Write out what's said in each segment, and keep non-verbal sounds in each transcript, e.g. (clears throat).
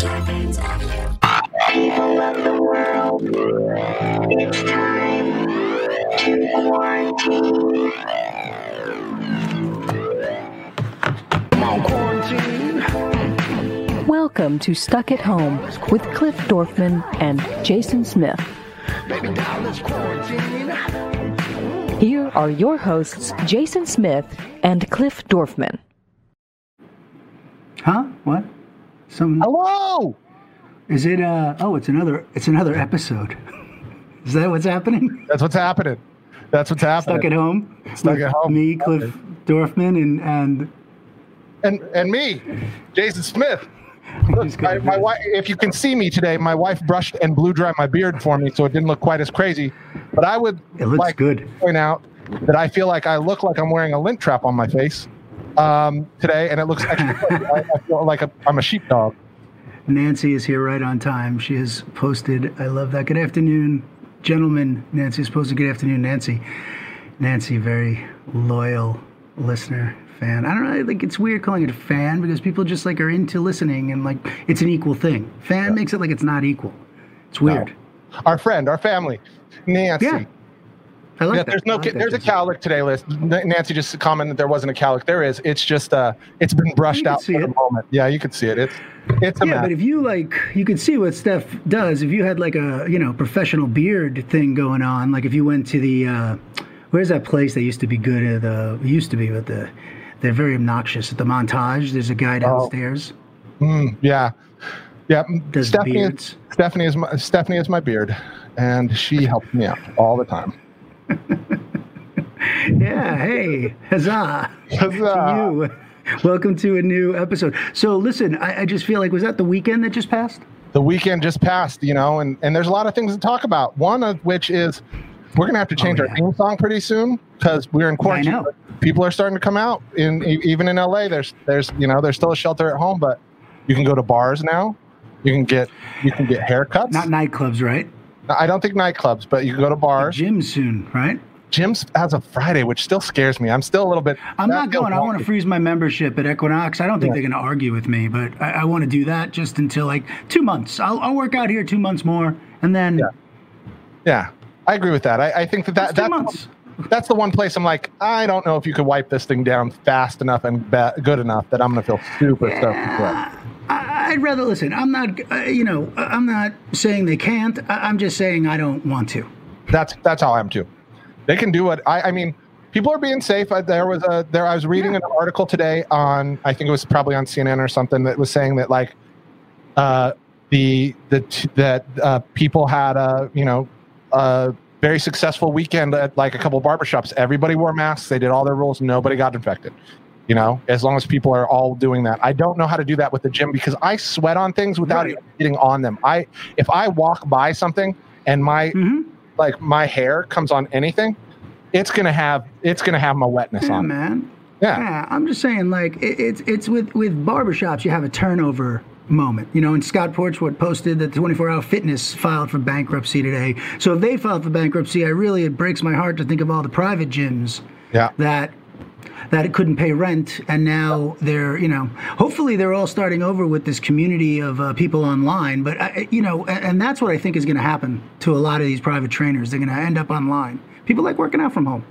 People of the world, it's time to quarantine. Welcome to Stuck at Home with Cliff Dorfman and Jason Smith. Here are your hosts, Jason Smith and Cliff Dorfman. Huh? What? Some? Hello. Is it? Uh. Oh, it's another. It's another episode. (laughs) Is that what's happening? That's what's happening. That's what's happening. Stuck at home. Stuck With at home. Me, Cliff Dorfman, and and and and me, Jason Smith. (laughs) who's My, my wife. If you can see me today, my wife brushed and blew dry my beard for me, so it didn't look quite as crazy. But I would It looks like good. to point out that I feel like I look like I'm wearing a lint trap on my face um, today, and it looks actually. (laughs) I, I feel like a, I'm a sheepdog. Nancy is here right on time. She has posted. I love that. Good afternoon, gentlemen. Nancy is posted. Good afternoon, Nancy. Nancy, very loyal listener, fan. I don't know. Think it's weird calling it a fan because people just like are into listening and like it's an equal thing. Fan makes it like it's not equal. It's weird. Our friend, our family, Nancy. Yeah. I like yeah, that. there's no like there's a cowlick today list. Nancy just commented that there wasn't a cowlick. There is. It's just uh, it's been brushed out for the moment. Yeah, you can see it. It's it's a Yeah, mess. but if you like, you could see what Steph does. If you had like a you know professional beard thing going on, like if you went to the uh, where's that place that used to be good at the used to be, but the they're very obnoxious at the montage. There's a guy downstairs. Mm, yeah, yeah. Does Stephanie, beards. is, Stephanie is my Stephanie is my beard, and she helps me out all the time. (laughs) Yeah, hey, huzzah, Huzzah. to you. Welcome to a new episode. So listen, I, I just feel like was that the weekend that just passed? The weekend just passed, you know, and and there's a lot of things to talk about. One of which is we're gonna have to change Oh, our theme song pretty soon because we're in quarantine. know. People are starting to come out in even in LA. There's there's you know there's still a shelter at home, but you can go to bars now. You can get you can get haircuts. Not nightclubs, right? I don't think nightclubs, but you can go to bars. Gym soon, right? Gyms as of Friday, which still scares me. I'm still a little bit. I'm not going. I want to freeze my membership at Equinox. I don't think Yeah. they're going to argue with me, but I, I want to do that just until like two months. I'll, I'll work out here two months more, and then Yeah. Yeah, I agree with that. I, I think that, that that's, months. that's the one place I'm like, I don't know if you could wipe this thing down fast enough and ba- good enough that I'm going to feel super stoked. I, I'd rather listen. I'm not. Uh, you know, I- I'm not saying they can't. I, I'm just saying I don't want to. That's that's how I am too. They can do it. I, I mean, people are being safe. Uh, There was a there. I was reading an article today on. I think it was probably on CNN or something that was saying that like, uh, the the t- that uh, people had a you know a very successful weekend at like a couple barbershops. Everybody wore masks. They did all their rules. Nobody got infected. You know, as long as people are all doing that. I don't know how to do that with the gym because I sweat on things without Right. even getting on them. I if I walk by something and my Mhm. like my hair comes on anything, it's gonna have it's gonna have my wetness Yeah, on. it. man. Yeah. Yeah, I'm just saying, like it, it's it's with with barbershops, you have a turnover moment, you know. And Scott Porchwood posted that 24 Hour Fitness filed for bankruptcy today. So if they filed for bankruptcy, I really it breaks my heart to think of all the private gyms Yeah. that that it couldn't pay rent, and now they're you know hopefully they're all starting over with this community of uh, people online. But I, you know, and, and that's what I think is going to happen to a lot of these private trainers. They're going to end up online. People like working out from home.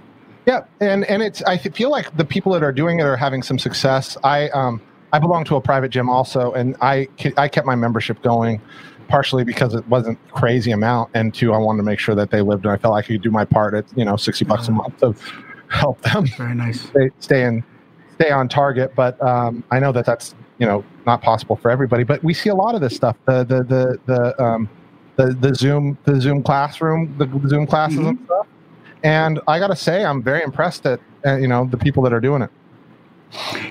Yeah, and and it's I feel like the people that are doing it are having some success. I um I belong to a private gym also, and I I kept my membership going, partially because it wasn't crazy amount, and two I wanted to make sure that they lived, and I felt like I could do my part at you know sixty bucks a month to help them (laughs) Very nice. stay stay in stay on target. But um, I know that that's you know not possible for everybody. But we see a lot of this stuff. The the the the um, the, the Zoom the Zoom classroom the Zoom classes and stuff. And I gotta say, I'm very impressed at uh, you know the people that are doing it.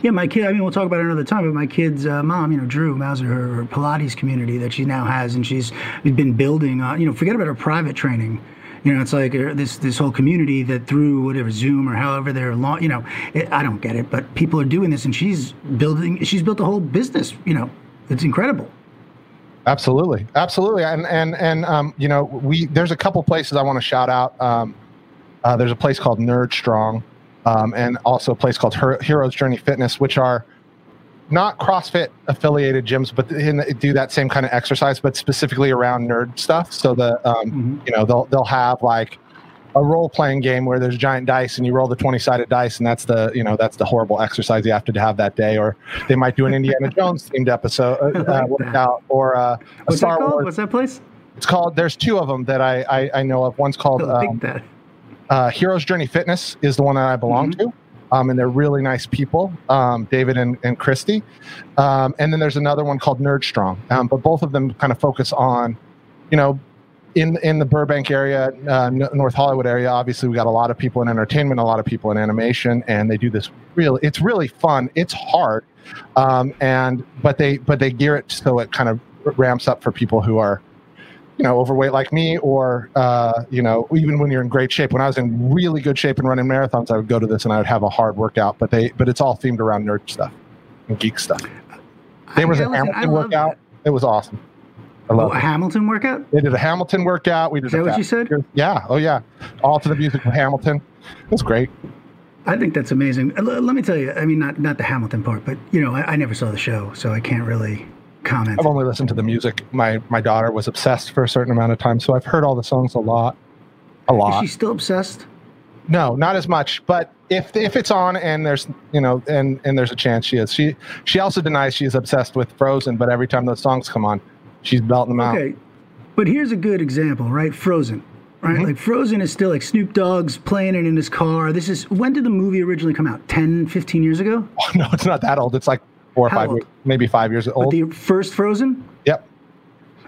Yeah, my kid. I mean, we'll talk about it another time. But my kid's uh, mom, you know, Drew Mauser, her, her Pilates community that she now has, and she's been building. on you know, forget about her private training. You know, it's like uh, this this whole community that through whatever Zoom or however they're long. You know, it, I don't get it, but people are doing this, and she's building. She's built a whole business. You know, it's incredible. Absolutely, absolutely, and and and um, you know, we there's a couple places I want to shout out. Um, uh, there's a place called Nerd Strong, um, and also a place called Her- Heroes Journey Fitness, which are not CrossFit affiliated gyms, but in, do that same kind of exercise, but specifically around nerd stuff. So the um, Mhm. you know they'll they'll have like a role playing game where there's giant dice and you roll the 20 sided dice and that's the you know that's the horrible exercise you have to have that day or they might do an indiana (laughs) jones themed episode uh, uh, (laughs) workout or uh, a What's star that called? wars What's that place? it's called there's two of them that i i, I know of one's called um, uh, Heroes Journey Fitness is the one that I belong Mm-hmm. to. Um, and they're really nice people, um, David and, and Christy. Um, and then there's another one called Nerd Strong. Um, but both of them kind of focus on, you know, in in the Burbank area, uh, North Hollywood area. Obviously, we got a lot of people in entertainment, a lot of people in animation, and they do this really. It's really fun. It's hard, um, and but they but they gear it so it kind of ramps up for people who are you know, overweight like me, or uh, you know, even when you're in great shape. When I was in really good shape and running marathons, I would go to this and I would have a hard workout. But they, but it's all themed around nerd stuff and geek stuff. There was I- a listen, I Hamilton workout. It was awesome. I love Oh, a. Hamilton workout? They did a Hamilton workout. We did. Is that what you said? Yeah. Oh yeah. All to the music of Hamilton. It was great. I think that's amazing. Uh, let me tell you, I mean, not not the Hamilton part, but you know, I, I never saw the show, so I can't really comment. I've only listened to the music. My my daughter was obsessed for a certain amount of time, so I've heard all the songs a lot. A lot. Is she still obsessed? No, not as much. But if if it's on and there's you know and and there's a chance she is. She she also denies she is obsessed with Frozen, but every time those songs come on, she's belting them out. Okay, but here's a good example, right? Frozen, right? Mm-hmm. Like Frozen is still like Snoop Dogg's playing it in his car. This is when did the movie originally come out? 10, 15 years ago? (laughs) no, it's not that old. It's like four or How five, old? maybe five years But old. the first Frozen? yep.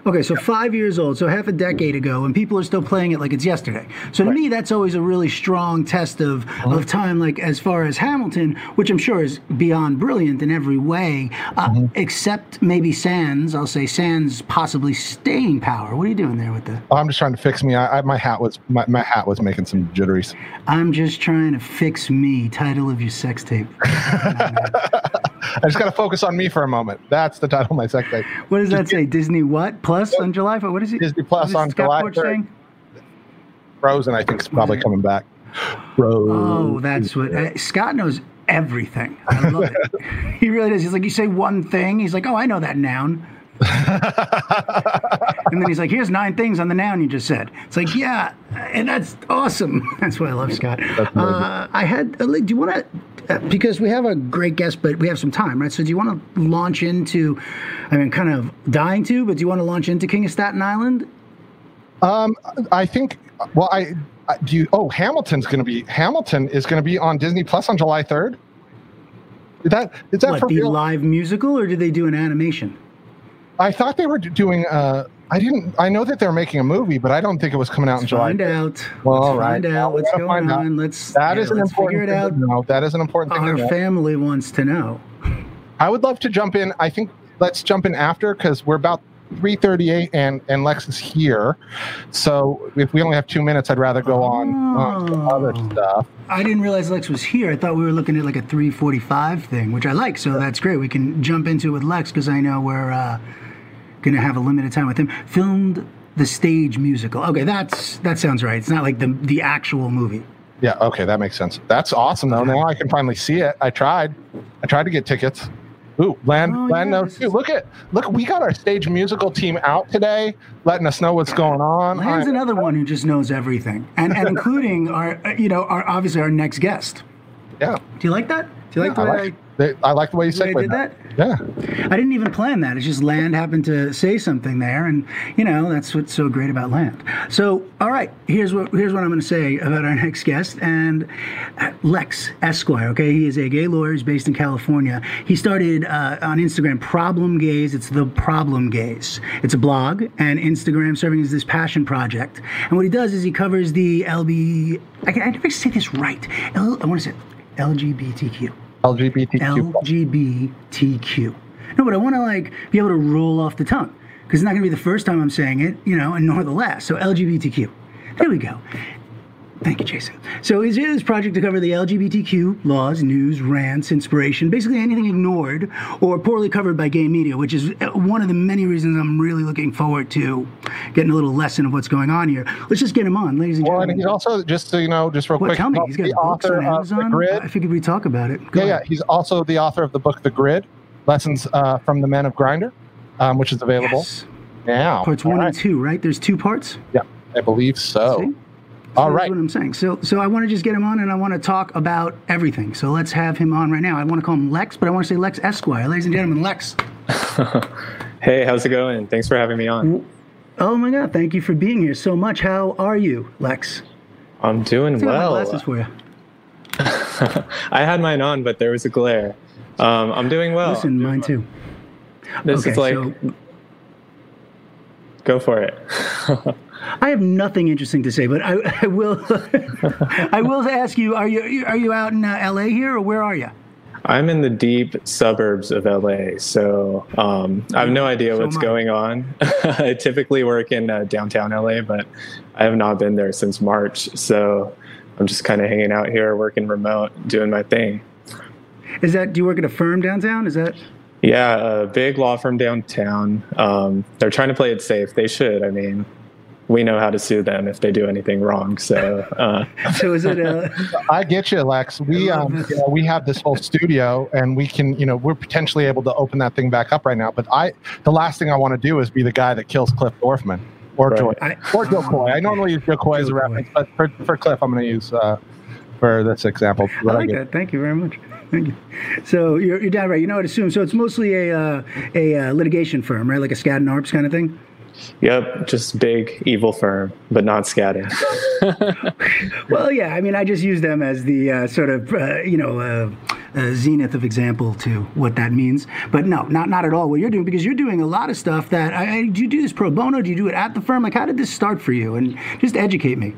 Okay, so five years old, so half a decade ago, and people are still playing it like it's yesterday. So to me, that's always a really strong test of, Uh-huh. of time. Like as far as Hamilton, which I'm sure is beyond brilliant in every way, uh, Mm-hmm. except maybe Sands. I'll say Sands possibly staying power. What are you doing there with the? Oh, I'm just trying to fix me. I, I my hat was my, my hat was making some jitteries. I'm just trying to fix me. Title of your sex tape. (laughs) I just got to focus on me for a moment. That's the title of my sex tape. What does that say? Disney what plus on July? What what is it? Disney Plus on July Porch 3rd. saying? Frozen, I think, is probably coming back. Frozen. Oh, that's what uh, Scott knows everything. I love it. (laughs) he really does. He's like, you say one thing, he's like, oh, I know that noun. and then he's like, here's nine things on the noun you just said. It's like, yeah, and that's awesome. (laughs) That's why I love Scott. Uh, I had, do you want to, because we have a great guest, but we have some time, right? So do you want to launch into, I mean, kind of dying to, but do you want to launch into King of Staten Island? Um, I think. Well, I, I do. You, oh, Hamilton's going to be. Hamilton is going to be on Disney Plus on July third. Is that is that What, for the real? live musical, or did they do an animation? I thought they were doing. Uh, I didn't. I know that they're making a movie, but I don't think it was coming out in Let's July. find out. Well, let's all right. find out we going find out. on. Let's That yeah, is an let's important figure it out. know. That is an important thing Our family wants to know. I would love to jump in. I think let's jump in after because we're about 3:38 and and Lex is here. So if we only have two minutes, I'd rather go on, on to other Oh. stuff. I didn't realize Lex was here. I thought we were looking at like a 345 thing, which I like. So that's great. We can jump into it with Lex because I know we're uh, going to have a limited time with him. Filmed the stage musical. Okay, that's that sounds right. It's not like the the actual movie. Yeah. Okay, that makes sense. That's awesome though. Now I can finally see it. I tried. I tried to get tickets. Ooh, land Oh, land yeah, knows too. is- Look at look. We got our stage musical team out today, letting us know what's going on. Land's I- another one who just knows everything, and and including our uh, you know our obviously our next guest. yeah. Do you like that? Do you like I the way like, they- I like the way you the way I segued did that? Yeah. I didn't even plan that. It's just Land happened to say something there, and you know that's what's so great about Land. So, all right, here's what here's what I'm going to say about our (laughs) next guest and uh, Lex Esquire. Okay, he is a gay lawyer. He's based in California. He started uh, on Instagram Problem Gaze. It's the Problem Gaze. It's a blog and Instagram serving as this passion project. And what he does is he covers the LB. I, can, I never say this right. L, I want to say LGBTQ. LGBTQ. LGBTQ. No, but I want to like be able to roll off the tongue because it's not going to be the first time I'm saying it, you know, and nor the last. So LGBTQ. There we go. Thank you, Jason. So he's is this project to cover the LGBTQ laws, news, rants, inspiration, basically anything ignored or poorly covered by gay media, which is uh, one of the many reasons I'm really looking forward to getting a little lesson of what's going on here. Let's just get him on, ladies and Well, and gentlemen. he's also just so you know, just real Well, quick. tell me, he's got the author on of the Grid. I figured we'd talk about it. Go Yeah, yeah. He's also the author of the book The Grid. lessons uh, from the Men of Grindr, um, which is available Yes. now. Parts All one right. and two, right? There's two parts. Yeah, I believe so. See? All So right. That's what I'm saying. So, so I want to just get him on, and I want to talk about everything. So let's have him on right now. I want to call him Lex, but I want to say Lex Esquire, ladies and gentlemen. Lex. (laughs) Hey, how's it going? Thanks for having me on. Oh my God! Thank you for being here so much. How are you, Lex? I'm doing Let's get my well. glasses for you. (laughs) I had mine on, but there was a glare. Um, I'm doing well. Listen, mine too. this okay, is like, so go for it. (laughs) I have nothing interesting to say, but I, (laughs) I will. (laughs) I will ask you: Are you are you out in uh, L.A. here, or where are you? I'm in the deep suburbs of LA, so um, I have no idea So what's going on. (laughs) I typically work in uh, downtown LA, but I have not been there since March. So I'm just kind of hanging out here, working remote, doing my thing. Is that? Do you work at a firm downtown? Is that? Yeah, a big law firm downtown. Um, they're trying to play it safe. They should. I mean, we know how to sue them if they do anything wrong. So, uh, (laughs) So is it? Uh, I get you, Lex. We um, you know, we have this whole studio, and we can, you know, we're potentially able to open that thing back up right now. But I, the last thing I want to do is be the guy that kills Cliff Dorfman or Right. Joy I- or Jo Koy. I normally use Jo Koy as a reference, but for, for Cliff, I'm going to use uh, for this example. I like get- that. Thank you very much. Thank you. So you're, you're down right. You know, I'd assume. So it's mostly a uh, a uh, litigation firm, right? Like a Skadden Arps kind of thing. Yep, just big evil firm, but not Skadden. (laughs) Well, yeah. I mean, I just use them as the uh, sort of uh, you know uh, uh, zenith of example to what that means. But no, not not at all what you're doing because you're doing a lot of stuff that. I, I, do you do this pro bono? Do you do it at the firm? Like, how did this start for you? And just educate me.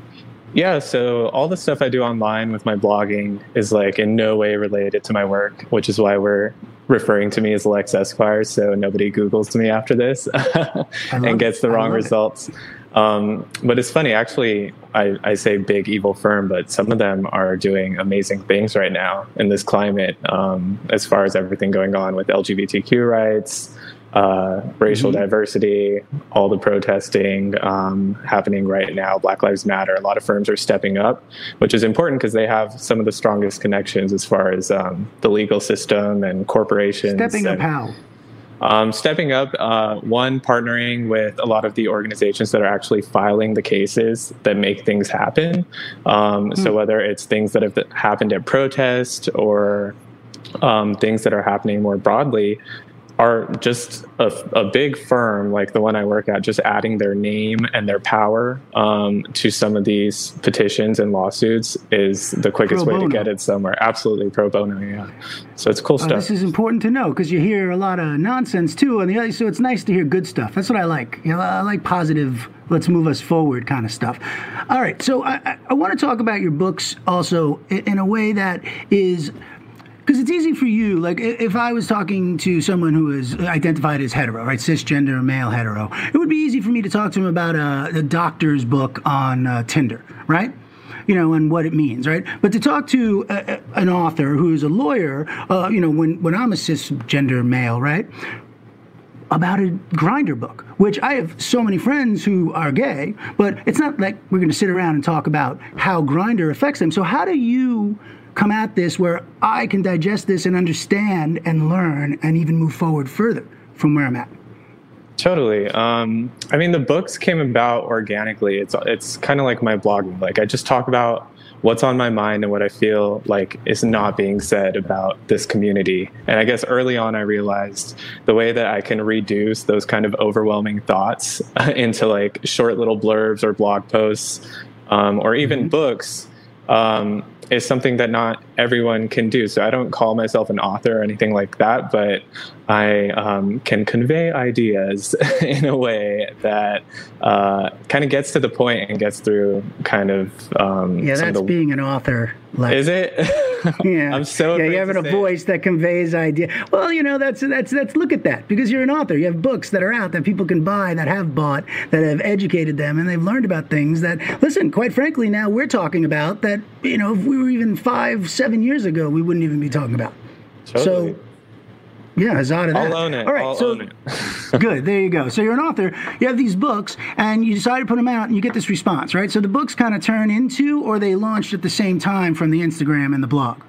Yeah, so all the stuff I do online with my blogging is like in no way related to my work, which is why we're referring to me as Lex Esquire, so nobody Googles me after this (laughs) and gets the wrong results. Um, but it's funny, actually, I, I say big evil firm, but some of them are doing amazing things right now in this climate, um, as far as everything going on with LGBTQ rights, uh, racial Mm-hmm. diversity, all the protesting um, happening right now. Black Lives Matter. A lot of firms are stepping up, which is important because they have some of the strongest connections as far as um, the legal system and corporations. Stepping up how? um, stepping up, uh, one, partnering with a lot of the organizations that are actually filing the cases that make things happen. Um, So, whether it's things that have happened at protest or um, things that are happening more broadly, are just a, a big firm like the one I work at, just adding their name and their power um, to some of these petitions and lawsuits is the quickest way to get it somewhere. Absolutely pro bono, yeah. So it's cool Uh, stuff. this is important to know because you hear a lot of nonsense too on the other. So it's nice to hear good stuff. That's what I like. You know, I like positive. Let's move us forward kind of stuff. All right. So I, I, want to talk about your books also in a way that is. Because it's easy for you, like if I was talking to someone who is identified as hetero, right, cisgender male hetero, it would be easy for me to talk to him about a, a doctor's book on uh, Tinder, right? you know, and what it means, right? But to talk to a, a- an author who's a lawyer, uh, you know, when, when I'm a cisgender male, right? About a Grindr book, which I have so many friends who are gay, but it's not like we're going to sit around and talk about how Grindr affects them. So, how do you come at this where I can digest this and understand and learn and even move forward further from where I'm at? Totally. Um, I mean, the books came about organically. It's it's kind of like my blogging. Like I just talk about what's on my mind and what I feel like is not being said about this community. And I guess early on, I realized the way that I can reduce those kind of overwhelming thoughts (laughs) into like short little blurbs or blog posts um, or even books um, is something that not everyone can do. So I don't call myself an author or anything like that, but I um, can convey ideas (laughs) in a way that uh, kind of gets to the point and gets through kind of um, Yeah, some of that's the. being an author. Like, is it? (laughs) Yeah, I'm so. yeah. You to having a say voice that conveys idea. Well, you know that's that's that's look at that because you're an author. You have books that are out that people can buy that have bought that have educated them and they've learned about things that listen. Quite frankly, now we're talking about that. You know, if we were even five, seven years ago, we wouldn't even be talking about. Totally. So, yeah, huzzah to that. I'll own it. All right, I'll so own it. (laughs) good. There you go. So you're an author. You have these books, and you decide to put them out, and you get this response, right? So the books kind of turn into, or they launched at the same time from the Instagram and the blog.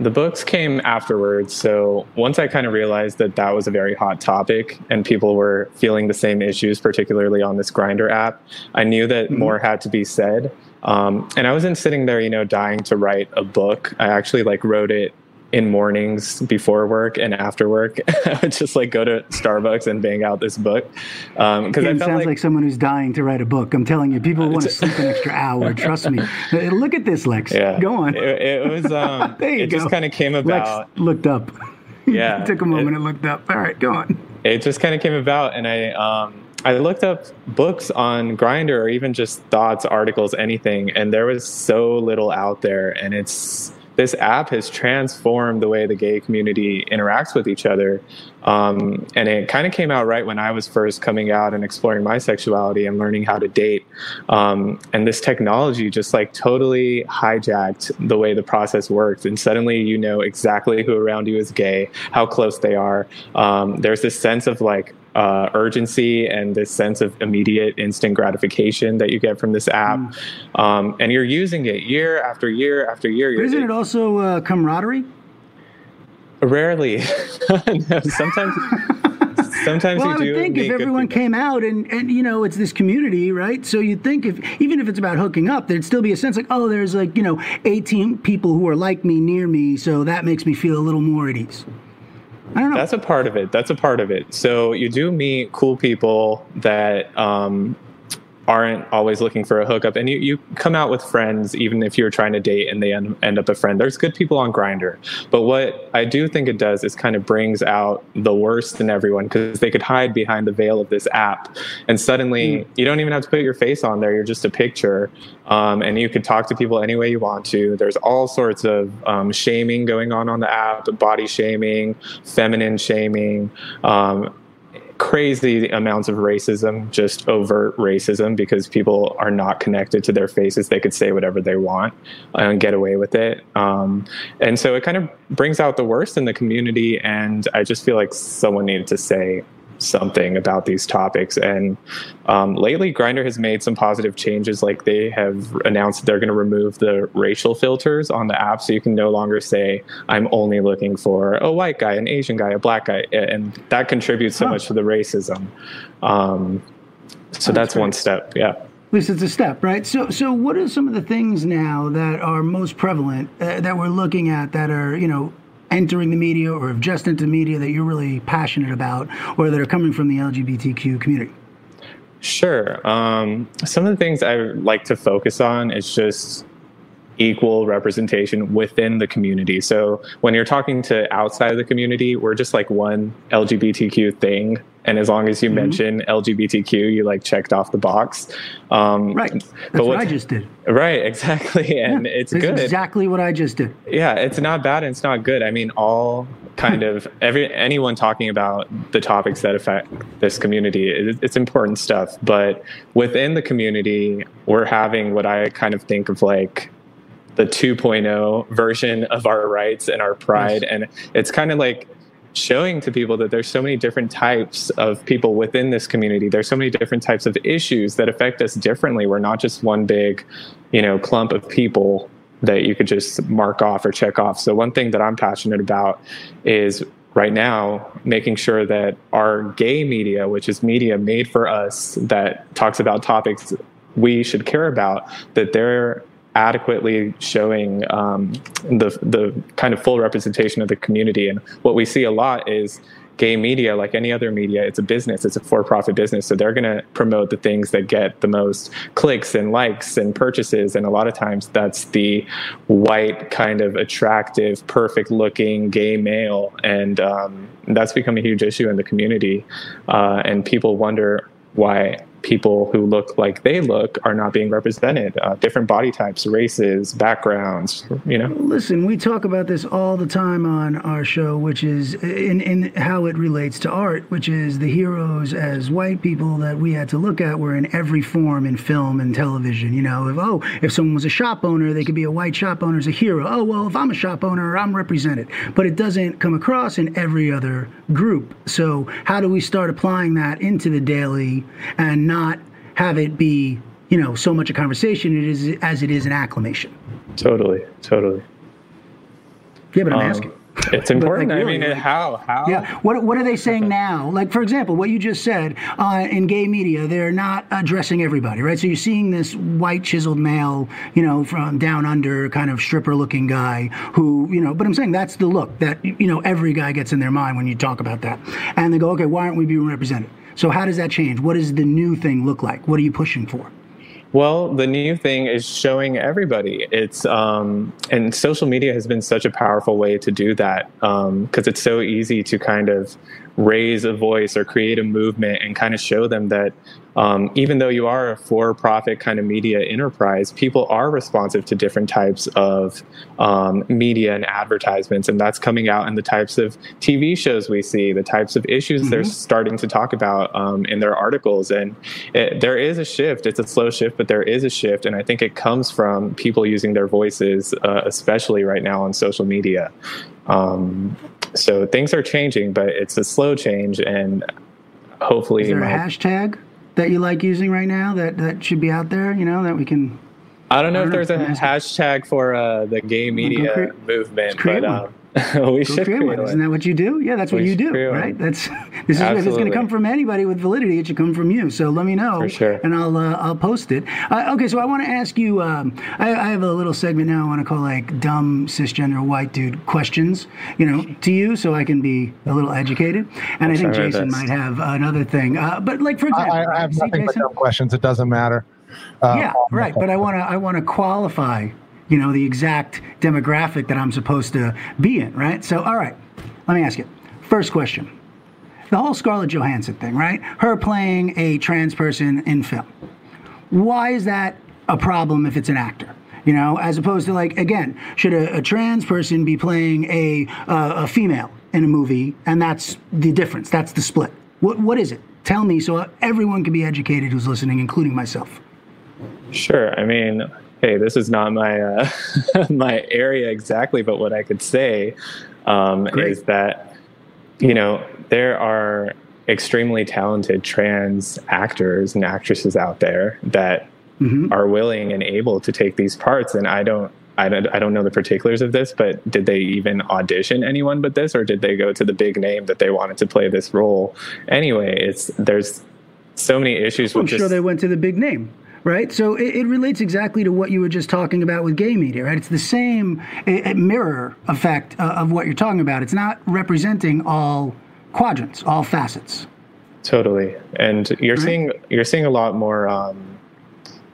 the books came afterwards. So once I kind of realized that that was a very hot topic and people were feeling the same issues, particularly on this Grindr app, I knew that mm-hmm. more had to be said. Um, and I wasn't sitting there, you know, dying to write a book. I actually like wrote it in mornings before work and after work. (laughs) I would just like go to Starbucks and bang out this book. Um, cause it sounds like, like, someone who's dying to write a book. I'm telling you, people want to sleep an extra hour. Trust me. (laughs) Look at this, Lex. Yeah. Go on. It, it was, um, (laughs) there you it go. just kind of came about. Lex looked up. Yeah. took a moment it, and looked up. All right, go on. It just kind of came about and I, um, I looked up books on Grindr or even just thoughts, articles, anything, and there was so little out there. And it's this app has transformed the way the gay community interacts with each other. Um, and it kind of came out right when I was first coming out and exploring my sexuality and learning how to date. Um, and this technology just like totally hijacked the way the process works. And suddenly you know exactly who around you is gay, how close they are. Um, there's this sense of like, uh, urgency and this sense of immediate instant gratification that you get from this app. Mm. Um, and you're using it year after year after year. But isn't it also uh, camaraderie? Rarely. (laughs) no, sometimes. (laughs) Sometimes well, I would think if everyone came out and, and you know it's this community, right? So you'd think if even if it's about hooking up, there'd still be a sense like, oh, there's like you know 18 people who are like me near me, so that makes me feel a little more at ease. That's a part of it. That's a part of it. So you do meet cool people that um, aren't always looking for a hookup. And you, you come out with friends even if you're trying to date and they end, end up a friend. There's good people on Grindr. But what i do think it does is kind of brings out the worst in everyone because they could hide behind the veil of this app. And suddenly mm. you don't even have to put your face on there. You're just a picture. Um, and you could talk to people any way you want to. There's all sorts of um, shaming going on on the app body shaming feminine shaming um, crazy amounts of racism, just overt racism, because people are not connected to their faces. They could say whatever they want and get away with it. Um, and so it kind of brings out the worst in the community. And I just feel like someone needed to say, something about these topics. And um, lately, Grindr has made some positive changes. Like they have announced that they're going to remove the racial filters on the app, so you can no longer say "I'm only looking for a white guy, an Asian guy, a black guy," and that contributes so much to the racism. Um, so that's, that's one step. Yeah. At least it's a step, right? So, so what are some of the things now that are most prevalent uh, that we're looking at that are, you know, entering the media or have just entered the media that you're really passionate about or that are coming from the LGBTQ community? Sure. Um, some of the things I like to focus on is just equal representation within the community. So when you're talking to outside of the community, we're just like one LGBTQ thing. And as long as you mm-hmm. mention LGBTQ, you like checked off the box. Um, right. That's what, what, I just did. Right. (laughs) Exactly. And yeah, it's good. Exactly what I just did. Yeah. It's not bad and it's not good. I mean, all kind of (laughs) every anyone talking about the topics that affect this community it, it's important stuff but within the community we're having what i kind of think of like the 2.0 version of our rights and our pride. And it's kind of like showing to people that there's so many different types of people within this community. There's so many different types of issues that affect us differently. We're not just one big, you know, clump of people that you could just mark off or check off. So one thing that I'm passionate about is right now making sure that our gay media, which is media made for us that talks about topics we should care about, that they're adequately showing um, the the kind of full representation of the community. And what we see a lot is gay media, like any other media, it's a business, it's a for-profit business. So they're going to promote the things that get the most clicks and likes and purchases. And a lot of times that's the white, kind of attractive, perfect-looking gay male, and um, that's become a huge issue in the community. Uh, and people wonder why people who look like they look are not being represented. Uh, different body types races backgrounds you know? Listen we talk about this all the time on our show which is in, in how it relates to art which is the heroes as white people that we had to look at were in every form in film and television you know? If oh if someone was a shop owner they could be a white shop owner as a hero. Oh well if i'm a shop owner i'm represented. But it doesn't come across in every other group. So how do we start applying that into the daily and not have it be you know so much a conversation it is as it is an acclamation totally totally Yeah, but I'm Um, asking. It's (laughs) important. really, I mean, like- how how Yeah. What What are they saying now? Like, for example, what you just said uh, in gay media, they're not addressing everybody, right? So you're seeing this white chiseled male, you know, from down under, kind of stripper looking guy who, you know. But I'm saying that's the look that you know every guy gets in their mind when you talk about that, and they go, okay, why aren't we being represented? So how does that change? What does the new thing look like? What are you pushing for? Well, the new thing is showing everybody. It's um, and social media has been such a powerful way to do that because it's so easy to kind of raise a voice or create a movement and kind of show them that um, even though you are a for-profit kind of media enterprise, people are responsive to different types of um, media and advertisements, and that's coming out in the types of TV shows we see, the types of issues they're starting to talk about um, in their articles, and it, there is a shift. It's a slow shift, but there is a shift, and I think it comes from people using their voices, uh, especially right now on social media. Um, so things are changing, but it's a slow change, and hopefully, Is there a my- hashtag that you like using right now that that should be out there? You know, that we can. I don't know I if don't there's a hashtag for uh, the gay media movement, but um, (laughs) we Go should create one. create Isn't that what you do? Yeah, that's what you do, create one. right? That's (laughs) this is if it's going to come from anybody with validity, it should come from you. So let me know, For sure. and I'll uh, I'll post it. Uh, okay, so I want to ask you. Um, I, I have a little segment now. I want to call like dumb cisgender white dude questions. You know, to you, so I can be a little educated. And I think try my Jason might have another thing. Uh, but like for example, I- I have see, nothing but dumb questions. It doesn't matter. Uh, yeah, right. But I want to I want to qualify, you know, the exact demographic that I'm supposed to be in, right? So, all right, let me ask you. First question: the whole Scarlett Johansson thing, right? Her playing a trans person in film. Why is that a problem if it's an actor? You know, as opposed to like again, should a, a trans person be playing a uh, a female in a movie, and that's the difference. That's the split. What what is it? Tell me so everyone can be educated who's listening, including myself. Sure. I mean, hey, this is not my uh, (laughs) my area exactly, but what I could say um, is that you know there are extremely talented trans actors and actresses out there that Mhm. are willing and able to take these parts, and I don't. I don't, I don't know the particulars of this, but did they even audition anyone but this, or did they go to the big name that they wanted to play this role? Anyway, it's there's so many issues I'm with sure just they went to the big name, right? So it, it relates exactly to what you were just talking about with gay media, right? It's the same uh, mirror effect uh, of what you're talking about. It's not representing all quadrants, all facets. Totally, and you're Right. seeing you're seeing a lot more um,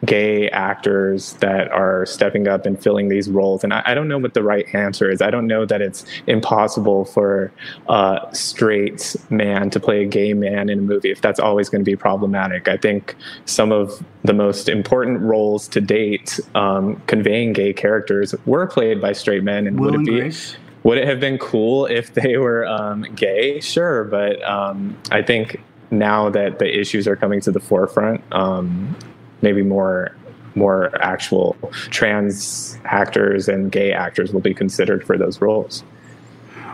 gay actors that are stepping up and filling these roles. And I, I don't know what the right answer is. I don't know that it's impossible for a straight man to play a gay man in a movie if that's always going to be problematic. I think some of the most important roles to date, um, conveying gay characters, were played by straight men. And Will would it and be Grace. would it have been cool if they were um, gay? Sure, but um, I think now that the issues are coming to the forefront, um, maybe more more actual trans actors and gay actors will be considered for those roles.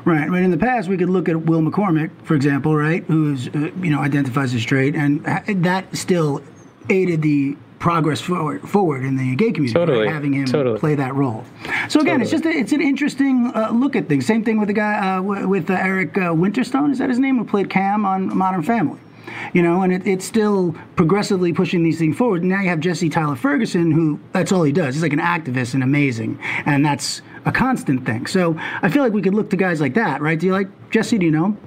Right, right. In the past, we could look at Will McCormack, for example, right, who's uh, you know identifies as straight, and that still aided the progress forward, forward in the gay community, right, having him totally. play that role. So again, it's just a, it's an interesting uh, look at things. Same thing with the guy uh, w- with uh, Eric uh, Winterstone. Is that his name? Who played Cam on Modern Family? You know, and it, it's still progressively pushing these things forward. Now you have Jesse Tyler Ferguson, who that's all he does. He's like an activist and amazing, and that's a constant thing. So I feel like we could look to guys like that, right? Do you like Jesse? Do you know him?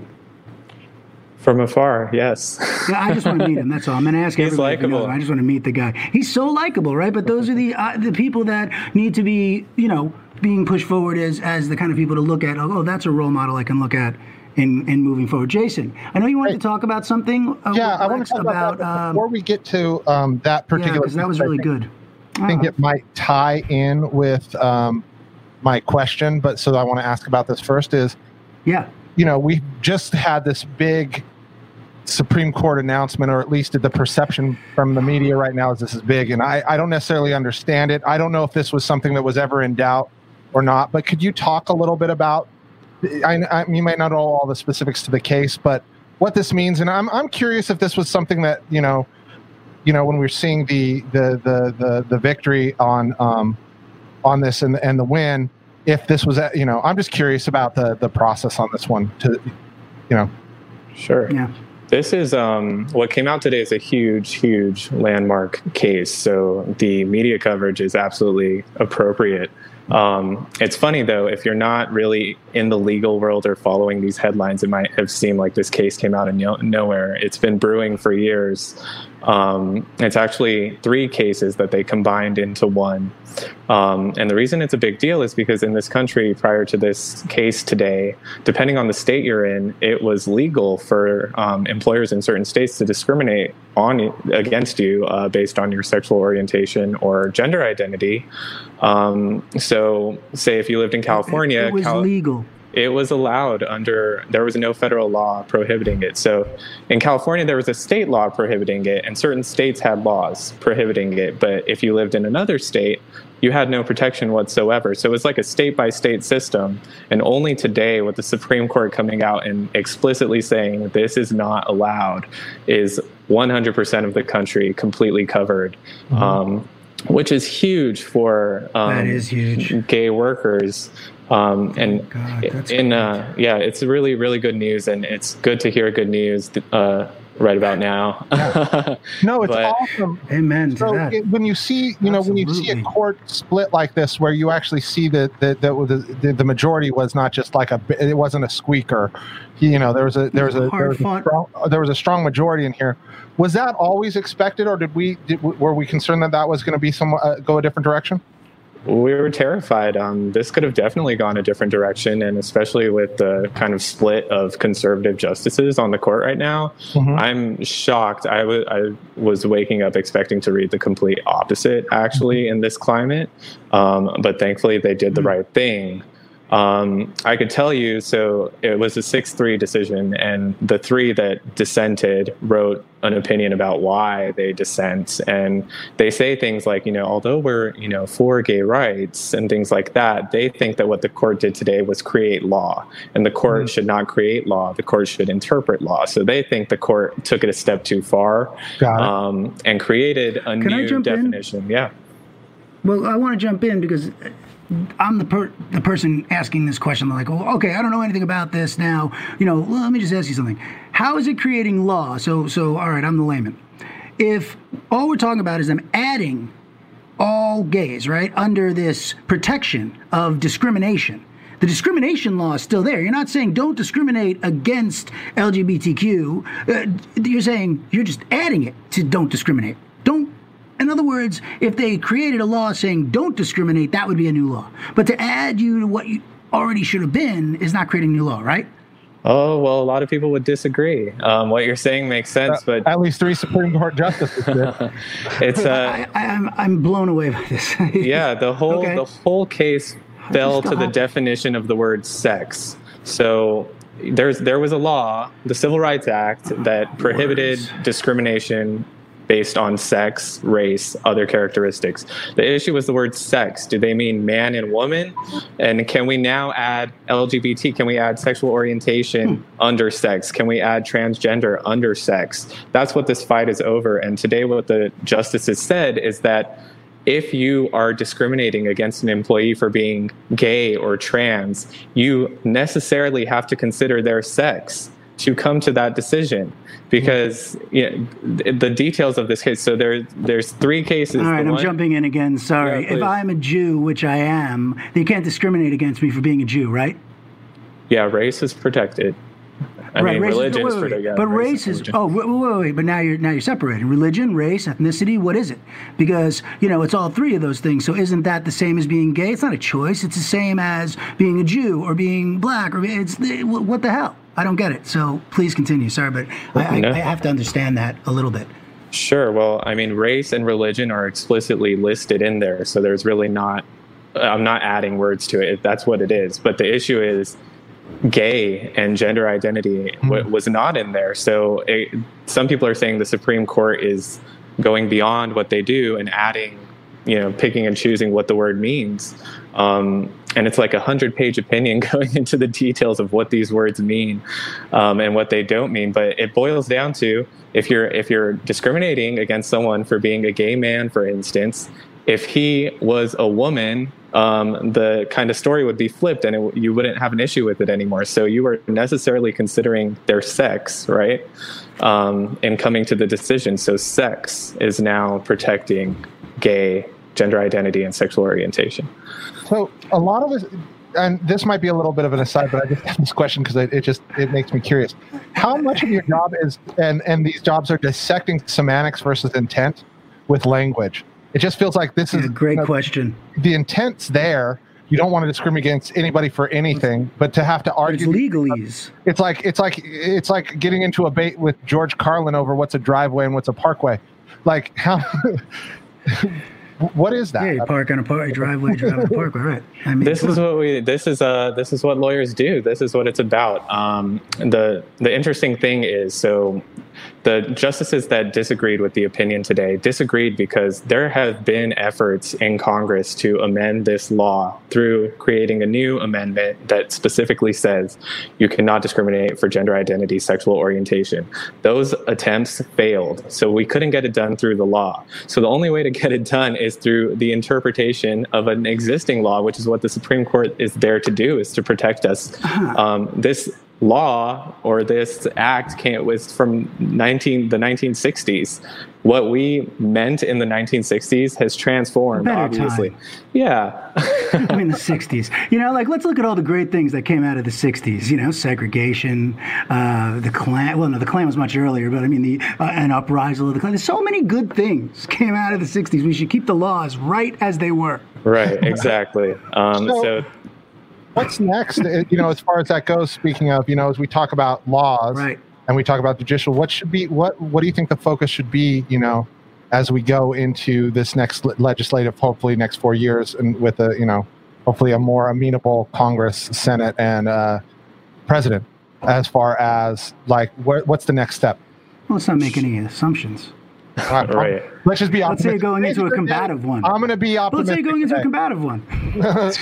From afar, yes. Yeah, I just want to meet him. That's all. I'm going to ask He's everybody. know likable. I just want to meet the guy. He's so likable, right? But those are the uh, the people that need to be, you know, being pushed forward as as the kind of people to look at. Oh, that's a role model I can look at in in moving forward. Jason, I know you wanted Hey. to talk about something. Uh, yeah, I want to talk about, that. um, Before we get to um, that yeah, particular, because that was I really think- good. I think Ah, it might tie in with um, my question, but so I want to ask about this first is, yeah, you know, we just had this big Supreme Court announcement, or at least the perception from the media right now is this is big, and I, I don't necessarily understand it. I don't know if this was something that was ever in doubt or not, but could you talk a little bit about? I, I you might not know all the specifics to the case, but what this means, and I'm I'm curious if this was something that you know, you know, when we're seeing the the the the, the victory on um, on this and and the win, if this was, a, you know, I'm just curious about the the process on this one. To, you know, Sure. Yeah. This is um, what came out today is a huge, huge landmark case. So the media coverage is absolutely appropriate. Um, it's funny though, if you're not really in the legal world or following these headlines, it might have seemed like this case came out of no- nowhere. It's been brewing for years. Um, it's actually three cases that they combined into one. Um, and the reason it's a big deal is because in this country, prior to this case today, depending on the state you're in, it was legal for um, employers in certain states to discriminate on against you uh, based on your sexual orientation or gender identity. Um, so, say if you lived in California, It was Cal- legal. It was allowed under there was no federal law prohibiting it. So in california there was a state law prohibiting it and certain states had laws prohibiting it. But if you lived in another state you had no protection whatsoever. So it was like a state by state system. And only today with the supreme court coming out and explicitly saying this is not allowed is 100% of the country completely covered um, which is huge for um, That is huge. gay workers um, and God, in uh, yeah it's really really good news and it's good to hear good news uh, right about now no, (laughs) it's But- awesome. Amen So that. it, when you see, you know, when you see a court split like this, where you actually see that that the, the, the majority was not just like a, it wasn't a squeaker. You know, there was a there was a, there Hard was a, strong, there was a strong majority in here. Was that always expected, or did we did, were we concerned that that was going to be some uh, go a different direction? We were terrified. Um, this could have definitely gone a different direction and especially with the kind of split of conservative justices on the court right now Mhm. i'm shocked. I was waking up expecting to read the complete opposite actually in this climate. Um, but thankfully they did the right thing um, I could tell you, so it was a 6 3 decision, and the three that dissented wrote an opinion about why they dissent. And they say things like, you know, although we're, you know, for gay rights and things like that, they think that what the court did today was create law. And the court should not create law, the court should interpret law. So they think the court took it a step too far um, and created a Can new jump in? definition. Yeah. Well, I want to jump in because I'm the per- the person asking this question. Like, well, okay, I don't know anything about this now. You know, well, let me just ask you something. How is it creating law? So, so all right, I'm the layman. If all we're talking about is them adding all gays, right, under this protection of discrimination. The discrimination law is still there. You're not saying don't discriminate against LGBTQ. Uh, you're saying you're just adding it to don't discriminate. Don't. In other words, if they created a law saying don't discriminate, that would be a new law. But to add you to what you already should have been is not creating new law, right? Oh, well, a lot of people would disagree. Um, what you're saying makes sense, but At least three Supreme Court justices (laughs) it's uh, I, I, I'm I'm blown away by this. (laughs) yeah the whole Okay. the whole case fell to the definition of the word sex so there's there was a law the civil rights act that prohibited Words. discrimination based on sex race other characteristics. The issue was the word sex. Do they mean man and woman? And can we now add lgbt can we add sexual orientation hmm. under sex? Can we add transgender under sex? That's what this fight is over. And today what the justices said is that if you are discriminating against an employee for being gay or trans, you necessarily have to consider their sex to come to that decision because you know, the details of this case. So there, there's three cases. All right, The I'm one- jumping in again. Sorry. Yeah, if. I'm a Jew, which I am, they can't discriminate against me for being a Jew, right? Yeah, race is protected. I mean, race religion is wait, wait. protected. but race is oh wait, wait, wait, wait, but now you're now you're separating religion, race, ethnicity. What is it? Because you know it's all three of those things. So isn't that the same as being gay? It's not a choice. It's the same as being a Jew or being black or it's the, what the hell? I don't get it. So please continue. Sorry, but I, I, No. I have to understand that a little bit. Sure. Well, I mean, race and religion are explicitly listed in there, so there's really not. I'm not adding words to it. That's what it is. But the issue is, gay and gender identity w- was not in there. So it, some people are saying the Supreme Court is going beyond what they do and adding, you know, picking and choosing what the word means. Um, and it's like a hundred page opinion (laughs) going into the details of what these words mean um, and what they don't mean. But it boils down to if you're if you're discriminating against someone for being a gay man, for instance, if he was a woman um, the kind of story would be flipped and it, you wouldn't have an issue with it anymore. So you were necessarily considering their sex, right? Um, and coming to the decision. So sex is now protecting gay gender identity and sexual orientation. So a lot of this, and this might be a little bit of an aside, but I just have this question because it, it just it makes me curious. How much of your job is, and and these jobs are dissecting semantics versus intent with language? It just feels like this is Yeah, great you know, question. The intent's there. You don't want to discriminate against anybody for anything, but to have to But it's argue, legalese. it's like it's like it's like getting into a debate with George Carlin over what's a driveway and what's a parkway. Like how? (laughs) what is that? Yeah, you park on a park, driveway, drive on a parkway, right? I mean, this is what we this is uh this is what lawyers do this is what it's about um the the interesting thing is so the justices that disagreed with the opinion today disagreed because there have been efforts in Congress to amend this law through creating a new amendment that specifically says you cannot discriminate for gender identity, sexual orientation. Those attempts failed, so we couldn't get it done through the law. So the only way to get it done is through the interpretation of an existing law, which is what the Supreme Court is there to do, is to protect us. Um, this law or this act came was from 19 the 1960s what we meant in the 1960s has transformed Better obviously time. yeah (laughs) I mean, the 60s. You know, like, let's look at all the great things that came out of the 60s. You know, segregation, uh, the Klan. Well, no, the Klan was much earlier, but I mean, the uh, an uprisal of the Klan. There's so many good things came out of the 60s. We should keep the laws right as they were. right exactly (laughs) um, So- so What's next? Uh, you know, as far as that goes. Speaking of, you know, as we talk about laws, Right. and we talk about judicial, what should be what what do you think the focus should be? You know, as we go into this next legislative, hopefully next four years, and with a you know, hopefully a more amenable Congress, Senate, and uh, president, as far as like what, what's the next step? Well, let's not make any assumptions. Right. Let's just be Let's say going into a combative one. I'm going to be But let's optimistic. say going into a combative one. (laughs)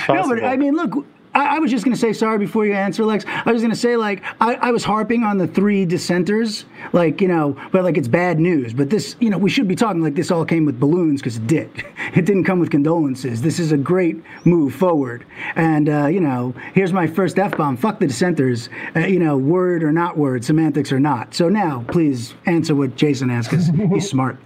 No, but I mean, look, I, I was just going to say sorry before you answer, Lex. I was going to say like I, I was harping on the three dissenters, like you know, but like it's bad news. But this, you know, we should be talking like this all came with balloons because it did. (laughs) It didn't come with condolences. This is a great move forward. And uh, you know, here's my first f bomb. Fuck the dissenters. Uh, you know, word or not word, semantics or not. So now, please answer what Jason asked because he's (laughs) smart.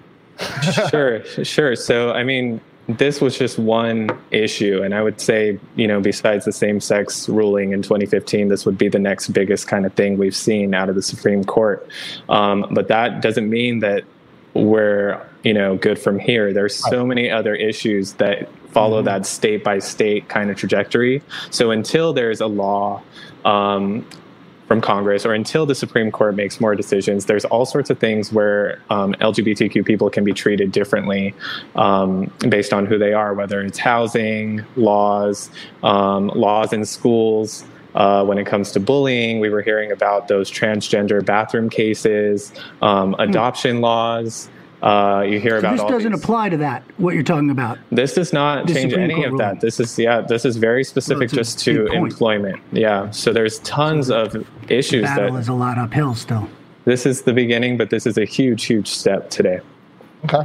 sure, sure. So, I mean, this was just one issue, and I would say, you know, besides the same-sex ruling in 2015, this would be the next biggest kind of thing we've seen out of the Supreme Court. Um, but that doesn't mean that we're, you know, good from here. There's so many other issues that follow that state by state kind of trajectory. So until there's a law. Um, from Congress or until the Supreme Court makes more decisions. There's all sorts of things where um, LGBTQ people can be treated differently um, based on who they are, whether it's housing, laws, um, laws in schools. Uh, when it comes to bullying, we were hearing about those transgender bathroom cases, um, adoption laws. Uh, you hear So about this all doesn't these- apply to that. What you're talking about. this does not The change Supreme any Court of ruling. that. This is yeah. This is very specific it's a just to point. employment. Yeah. So there's tons of issues The Battle that is a lot uphill still. this is the beginning, but this is a huge, huge step today. Okay.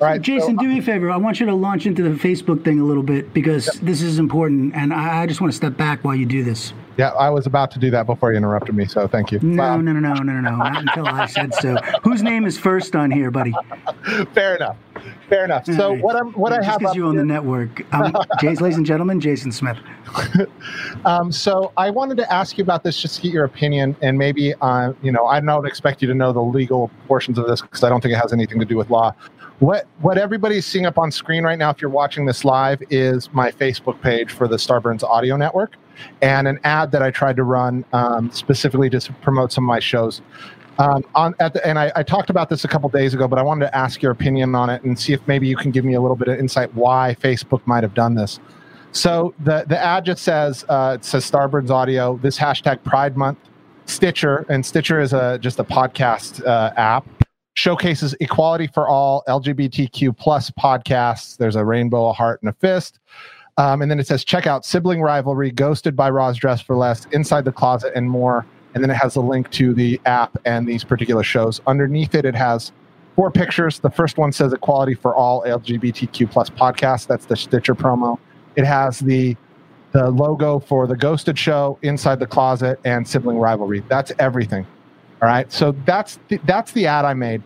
All right. Jason, do me a favor. I want you to launch into the Facebook thing a little bit because this is important, and I, I just want to step back while you do this. Yeah, I was about to do that before you interrupted me, so thank you. No, Wow. no, no, no, no, no, no. Not until I said so. Whose name is first on here, buddy? (laughs) Fair enough. Fair enough. So All right. what I'm what I have because up you own the network. Um, (laughs) ladies and gentlemen, Jason Smith. (laughs) Um, so I wanted to ask you about this just to get your opinion, and maybe uh, you know I don't expect you to know the legal portions of this because I don't think it has anything to do with law. What what everybody's seeing up on screen right now, if you're watching this live, is my Facebook page for the Starburns Audio Network, and an ad that I tried to run um, specifically to promote some of my shows. Um, on at the, and I, I talked about this a couple days ago, but I wanted to ask your opinion on it and see if maybe you can give me a little bit of insight why Facebook might have done this. So the the ad just says uh, it says Starburns Audio. This hashtag Pride Month, Stitcher, and Stitcher is a just a podcast uh, app showcases equality for all LGBTQ plus podcasts. There's a rainbow, a heart, and a fist. Um, and then it says check out Sibling Rivalry, Ghosted by Roz Dress for Less, Inside the Closet, and more. And then it has a link to the app and these particular shows. Underneath it, it has four pictures. The first one says Equality for All LGBTQ plus podcasts. That's the Stitcher promo. It has the the logo for the Ghosted Show, Inside the Closet, and Sibling Rivalry. That's everything. All right. So that's the, that's the ad I made,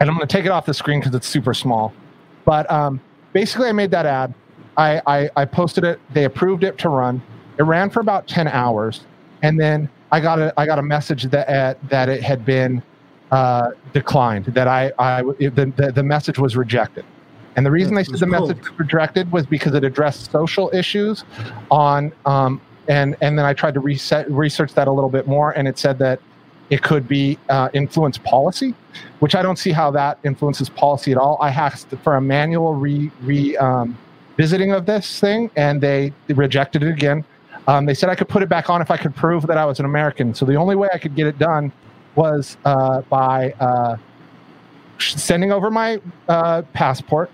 and I'm going to take it off the screen because it's super small. But um, basically, I made that ad. I, I I posted it. They approved it to run. It ran for about ten hours, and then I got a I got a message that uh, that it had been uh, declined. That I I it, the, the the message was rejected. And the reason they said the cold. message was rejected was because it addressed social issues on um, and and then I tried to reset research that a little bit more, and it said that it could be uh, influence policy, which I don't see how that influences policy at all. I asked for a manual re, re um, visiting of this thing, and they rejected it again. Um, they said I could put it back on if I could prove that I was an American. So the only way I could get it done was uh, by uh, sending over my uh, passport,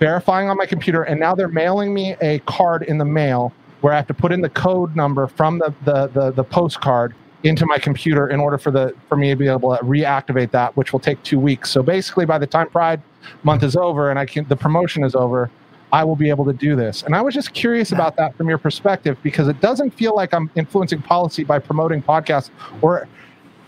verifying on my computer, and now they're mailing me a card in the mail where I have to put in the code number from the, the, the, the postcard into my computer in order for the for me to be able to reactivate that, which will take two weeks. So basically, by the time Pride Month is over and I can the promotion is over, I will be able to do this. And I was just curious about that from your perspective because it doesn't feel like I'm influencing policy by promoting podcasts or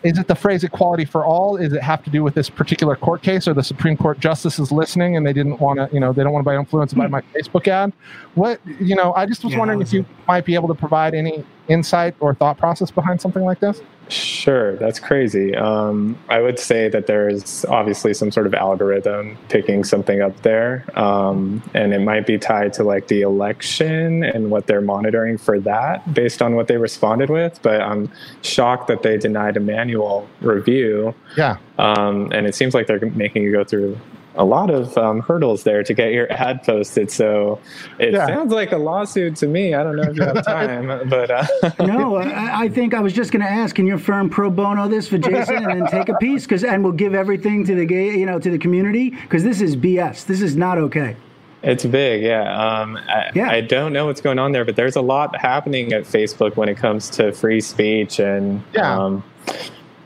is it the phrase equality for all? Is it have to do with this particular court case or the Supreme Court justice is listening and they didn't want to, you know, they don't want to be influenced by my Facebook ad? What, you know, I just was Hmm. Yeah, wondering that if you might be able to provide any insight or thought process behind something like this. Sure, that's crazy. Um, I would say that there's obviously some sort of algorithm picking something up there, um, and it might be tied to like the election and what they're monitoring for that based on what they responded with. But I'm shocked that they denied a manual review, Yeah. um, and it seems like they're making you go through a lot of um, hurdles there to get your ad posted. So it Yeah. sounds like a lawsuit to me. I don't know if you have (laughs) time, but uh, (laughs) No, I, I think I was just going to ask, can your firm pro bono this for Jason and then take a piece? Because and we'll give everything to the gay, you know, to the community. Because this is BS. This is not okay. It's big, yeah. Um, I, Yeah. I don't know what's going on there, but there's a lot happening at Facebook when it comes to free speech and Yeah. um,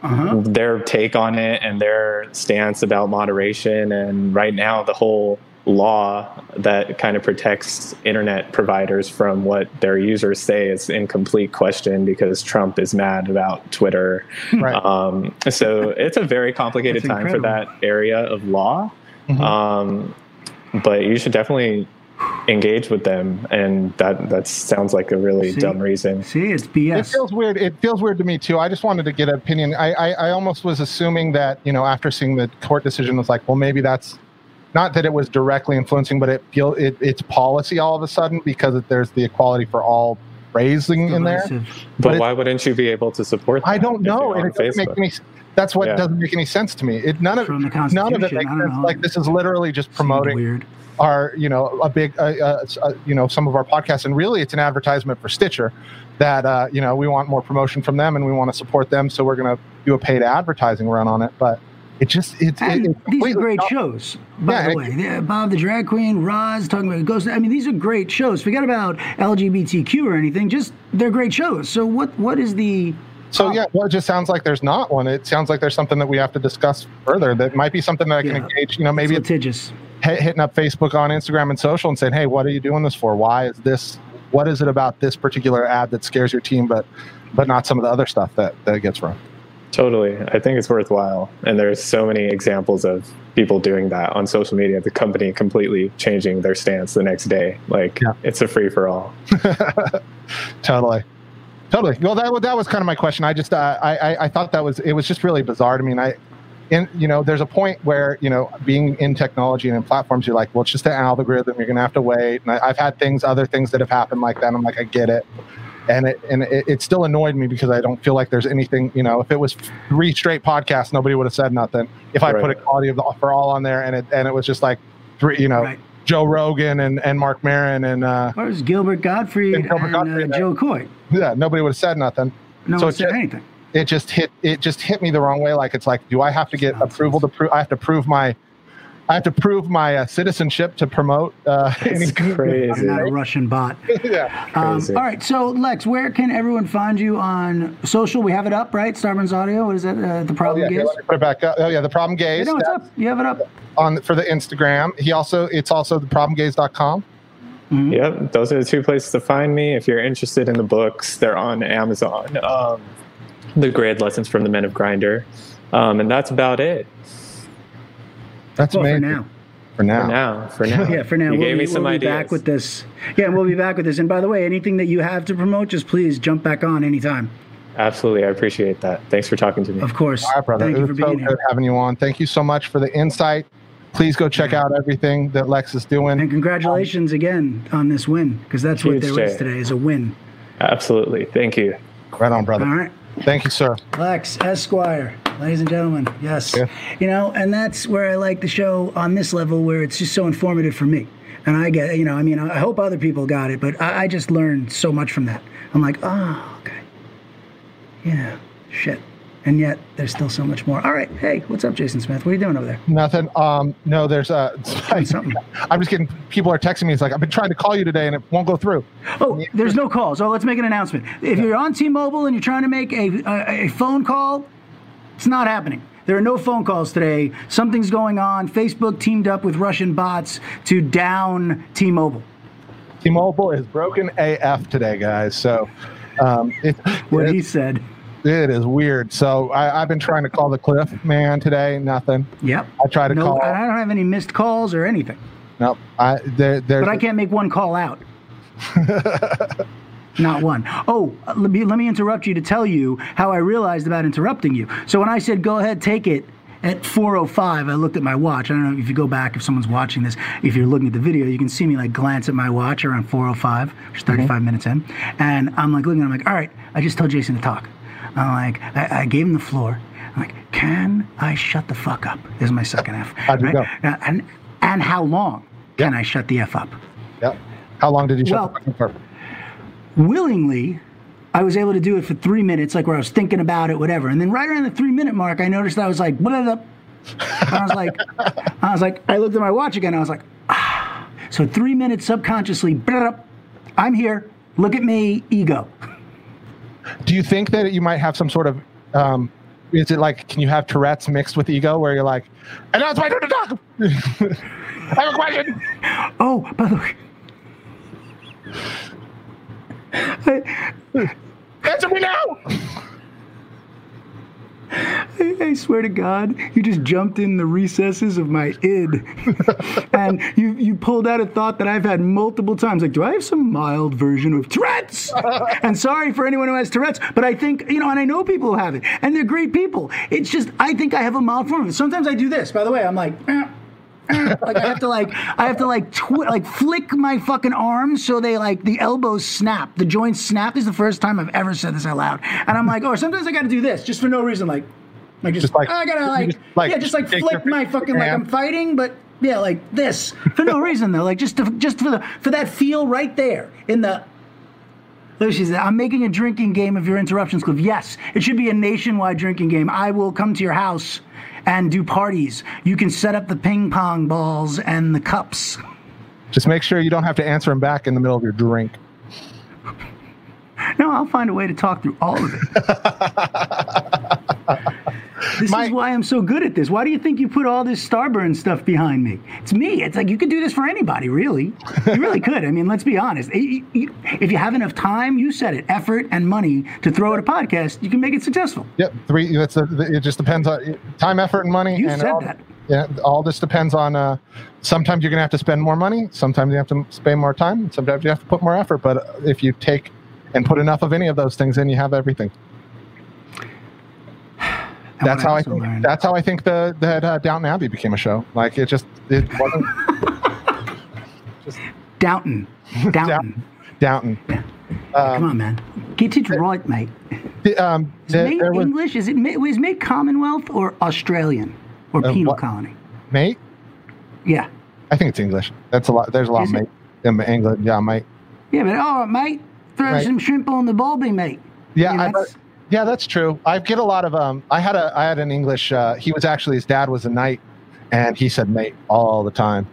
Uh-huh. their take on it and their stance about moderation. And right now, the whole law that kind of protects internet providers from what their users say is in complete question because Trump is mad about Twitter. Right. Um, so (laughs) it's a very complicated time for that area of law. Mhm. Um, but you should definitely engage with them, and that that sounds like a really See? dumb reason. See, it's bs It feels weird. It feels weird to me too. I just wanted to get an opinion. I, I, I almost was assuming that, you know, after seeing the court decision was like, well, maybe that's not that it was directly influencing, but it feel it, it's policy all of a sudden because there's the equality for all raising in there. Divisive. But, But it- why wouldn't you be able to support? I don't know, and it doesn't make any. That's what Yeah. doesn't make any sense to me. It none of From the none of it makes sense. Like this is literally just promoting weird. Our you know a big uh, uh, uh, you know some of our podcasts and really it's an advertisement for stitcher that uh, you know we want more promotion from them and we want to support them so we're going to do a paid advertising run on it but it just it's it, these are great not- shows, by Yeah, the way. Yeah, Bob the Drag Queen, Roz talking about Ghost. I mean, these are great shows. Forget about LGBTQ or anything. Just they're great shows. So what? What is the? so yeah well it just sounds like there's not one it sounds like there's something that we have to discuss further that might be something that i can Yeah. engage you know maybe it's it's litigious. hit- hitting up facebook on instagram and social and saying hey what are you doing this for why is this what is it about this particular ad that scares your team but but not some of the other stuff that that gets run Totally. I think it's worthwhile. And there's so many examples of people doing that on social media, the company completely changing their stance the next day. Like Yeah. it's a free for all. (laughs) totally totally well that, that was kind of my question i just uh, I, I i thought that was it was just really bizarre to me and i in you know there's a point where you know being in technology and in platforms you're like well it's just an algorithm you're gonna have to wait and I, i've had things other things that have happened like that and i'm like i get it and it and it, it still annoyed me because i don't feel like there's anything you know if it was three straight podcasts nobody would have said nothing if i put Right. equality of the, for all on there and it and it was just like three you know Right. joe rogan and and Marc Maron and uh Or is Gilbert Godfrey And and, Gilbert Gottfried, uh, yeah. Jo Koy? yeah nobody would have said nothing No So one said just- anything. It just hit it just hit me the wrong way like it's like do i have to get Nonsense. approval to prove i have to prove my i have to prove my uh, citizenship to promote uh It's (laughs) crazy. I'm not a Russian bot. (laughs) yeah Um, Crazy. all right, so Lex, where can everyone find you on social? We have it up, right? Starburns Audio. What is that? Uh, the oh, problem yeah, here, is. let put it back up. oh yeah the problem Hey, gaze no, it's up. You have it up. on for the instagram he also it's also the problemgaze.com Yep, those are the two places to find me. If you're interested in the books, they're on Amazon. Um, the Grade Lessons from the Men of Grindr, um, and that's about it That's Well, for now. For now. for now. For now, (laughs) Yeah, for now. you we'll gave be, me some we'll be back with this. Yeah, and we'll be back with this. And by the way, anything that you have to promote, just please jump back on anytime. Absolutely, I appreciate that. Thanks for talking to me. Of course. All right, brother. Thank it you for was so being good here. having you on. Thank you so much for the insight. Please go check out everything that Lex is doing. And congratulations again on this win, because that's what Huge there is day. today is a win. Absolutely, thank you. Right on, brother. All right. Thank you, sir. Lex Esquire, ladies and gentlemen. Yes. Yeah. You know, and that's where I like the show on this level where it's just so informative for me. And I get, you know, I mean, I hope other people got it, but I, I just learned so much from that. I'm like, oh, okay. Yeah, shit. And yet there's still so much more. All right. Hey, what's up, Jason Smith? What are you doing over there? Nothing. Um, no, there's uh, something. (laughs) I'm just getting people are texting me. It's like I've been trying to call you today and it won't go through. Oh, there's no calls. Oh, let's make an announcement. If you're on T-Mobile and you're trying to make a, a, a phone call, it's not happening. There are no phone calls today. Something's going on. Facebook teamed up with Russian bots to down T-Mobile. T-Mobile is broken AF today, guys. So um, it, What he said. It is weird. So I, I've been trying to call the Cliff man today. Nothing. Yep. I tried to no, call. I don't have any missed calls or anything. Nope. I there there's But I can't make one call out. (laughs) Not one. Oh, let me let me interrupt you to tell you how I realized about interrupting you. So when I said go ahead, take it at 4:05, I looked at my watch. I don't know if you go back if someone's watching this. If you're looking at the video, you can see me like glance at my watch around 4:05, which is 35 mm-hmm. minutes in, and I'm like looking. I'm like, all right, I just told Jason to talk. I'm like, I, I gave him the floor. I'm like, can I shut the fuck up? This is my second F. How'd you go? And and how long can I shut the F up? Yep. How long did you shut Well- the fucking for? willingly I was able to do it for three minutes, like where I was thinking about it, whatever. And then right around the three minute mark, I noticed I was like, blah, blah, blah. I was like, (laughs) I was like, I looked at my watch again. I was like, ah. So three minutes subconsciously, blah, blah, I'm here. Look at me, ego. (laughs) Do you think that you might have some sort of um, is it like can you have Tourette's mixed with ego where you're like, and now it's my turn to talk. (laughs) I have a question. Oh, by the way, Answer me now. I, I swear to God, you just jumped in the recesses of my id, (laughs) and you you pulled out a thought that I've had multiple times. Like, do I have some mild version of Tourette's? (laughs) and sorry for anyone who has Tourette's, but I think you know, and I know people who have it, and they're great people. It's just I think I have a mild form of it. Sometimes I do this. By the way, I'm like. "Eh." (laughs) like I have to like I have to like twi- like flick my fucking arms so they like the elbows snap, the joints snap. This is the first time I've ever said this out loud, and I'm like, oh, sometimes I got to do this just for no reason, like, like just, Just like- I gotta like, just, like, yeah, just like flick my fucking like I'm fighting, but yeah, like this for no reason though, like just to, just for the for that feel right there in the. She said, I'm making a drinking game of your interruptions, Cliff. Yes, it should be a nationwide drinking game. I will come to your house and do parties. You can set up the ping pong balls and the cups. Just make sure you don't have to answer him back in the middle of your drink. No, I'll find a way to talk through all of it. (laughs) this My- is why I'm so good at this. Why do you think you put all this Starburn stuff behind me? It's me. It's like you could do this for anybody, really. You really could. I mean, let's be honest. If you have enough time, you said it, effort and money to throw at a podcast, you can make it successful. Yep, three. That's the, it. Just depends on time, effort, and money. You and said all, that. Yeah, all this depends on. Uh, sometimes you're gonna have to spend more money. Sometimes you have to spend more time. Sometimes you have to put more effort. But if you take and put enough of any of those things in, you have everything. And That's how I think. learned- That's how I think the that uh, Downton Abbey became a show. Like it just it wasn't (laughs) just Downton. (laughs) Downton. Downton. Yeah. Come on, man. Get it right, mate. The, um, Is the- it made was English? Is it ma- was it made Commonwealth or Australian or Uh, penal what- colony? mate. Yeah. I think it's English. That's a lot. There's a lot Is of it? mate in England. Yeah, mate. Yeah, but all right, mate. Throw Right. some shrimp on the bulby, mate. Yeah, Yeah, I, that's- yeah, that's true. I get a lot of um. I had a I had an English. Uh, he was actually his dad was a knight, and he said mate all the time.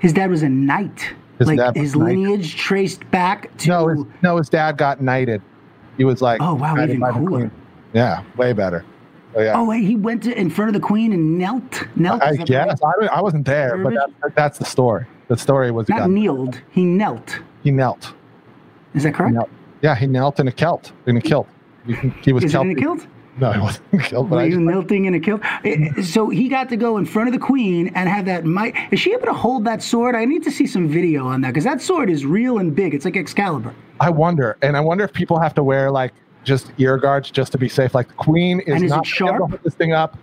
His dad was a knight. His like his knight. lineage traced back to. No, his, no, his dad got knighted. He was like, Oh, wow, even cooler. Yeah, way better. Oh yeah. oh wait, he went to in front of the queen and knelt. Knelt. I guess I, I wasn't there, but that, that's the story. The story was Not kneeled. He knelt. he knelt. Is that He correct? knelt. Yeah, he knelt in a kilt. In a kilt. (laughs) He, was Is it in a kilt? No, he wasn't (laughs) kilt. But Were I you knilting in a kilt? Eh, So he got to go in front of the queen and have that might. Is she able to hold that sword? I need to see some video on that because that sword is real and big. It's like Excalibur. I wonder, and I wonder if people have to wear like just ear guards just to be safe. Like the queen is is not gonna able to sharp? this thing up.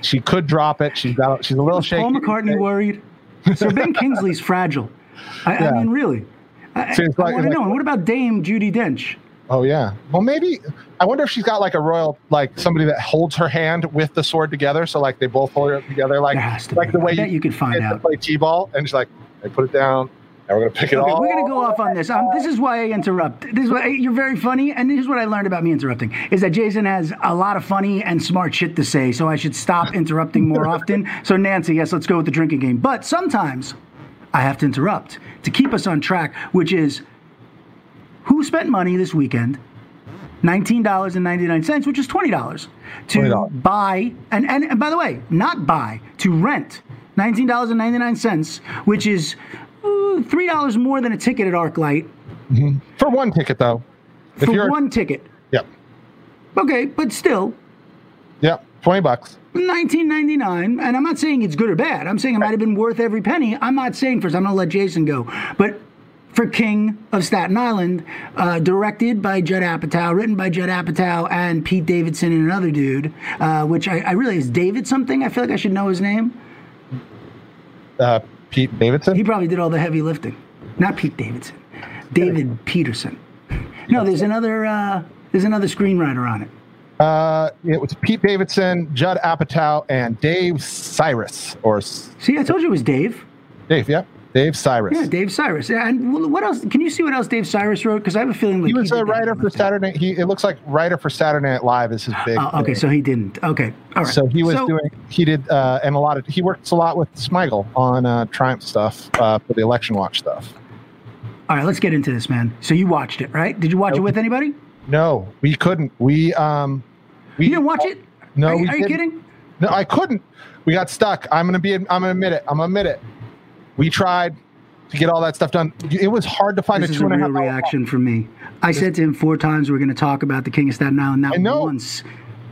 She could drop it. She's got. She's a little shaky. Paul McCartney (laughs) worried. Sir Ben Kingsley's fragile. I, I mean, really. I, So I like- want to like- know. And what about Dame Judi Dench? Oh yeah. Well, maybe. I wonder if she's got like a royal, like somebody that holds her hand with the sword together. So like they both hold it together, like to like the way I bet you could find out. play t-ball, and she's like, they put it down, and we're gonna pick it Okay, all. we're gonna go off on this. Um, this is why I interrupt. This is why you're very funny, and this is what I learned about me interrupting: is that Jason has a lot of funny and smart shit to say, so I should stop (laughs) interrupting more often. So Nancy, yes, let's go with the drinking game. But sometimes I have to interrupt to keep us on track, which is who spent money this weekend. $19.99, which is $20 to $20. buy, and, and, and by the way, not buy, to rent $19.99, which is uh, $3 more than a ticket at ArcLight for one ticket though. If for you're, one ticket. yep, Okay, but still, yep, twenty bucks. 19.99, and I'm not saying it's good or bad. I'm saying it might have been worth every penny. I'm not saying first. I'm going to let Jason go, but for King of Staten Island, uh, directed by Judd Apatow, written by Judd Apatow and Pete Davidson and another dude, uh, which I, I really is David something. I feel like I should know his name. Uh, Pete Davidson. He probably did all the heavy lifting. Not Pete Davidson, David Peterson. No, there's another. Uh, there's another screenwriter on it. Uh, it was Pete Davidson, Judd Apatow, and Dave Sirus, or See, I told you it was Dave. Dave. Yep, Dave Sirus. Yeah, Dave Sirus. Yeah, and what else? Can you see what else Dave Sirus wrote? Because I have a feeling like he was did a writer for. Saturday. He it looks like writer for Saturday Night Live is his big. Oh, okay, thing. so he didn't. Okay, all right. So he was So- doing. He did, uh, and a lot of. He works a lot with Smigel on uh, Triumph stuff uh, for the election watch stuff. All right, let's get into this, man. So you watched it, right? Did you watch it with anybody? No, we couldn't. We um, we You didn't watch it? No, Are, we are you kidding? No, I couldn't. We got stuck. I'm gonna be. I'm gonna admit it. I'm gonna admit it. We tried to get all that stuff done. It was hard to find This a is two a and a real half reaction from me. I said to him four times we're going to talk about the King of Staten Island. Not once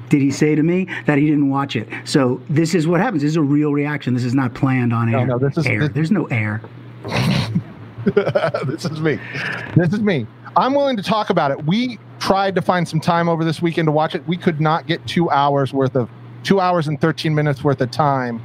did he say to me that he didn't watch it. So this is what happens. This is a real reaction. This is not planned on air. no, this is- air. this- There's no air. (laughs) this is me. This is me. I'm willing to talk about it. We tried to find some time over this weekend to watch it. We could not get two hours worth of two hours and 13 minutes worth of time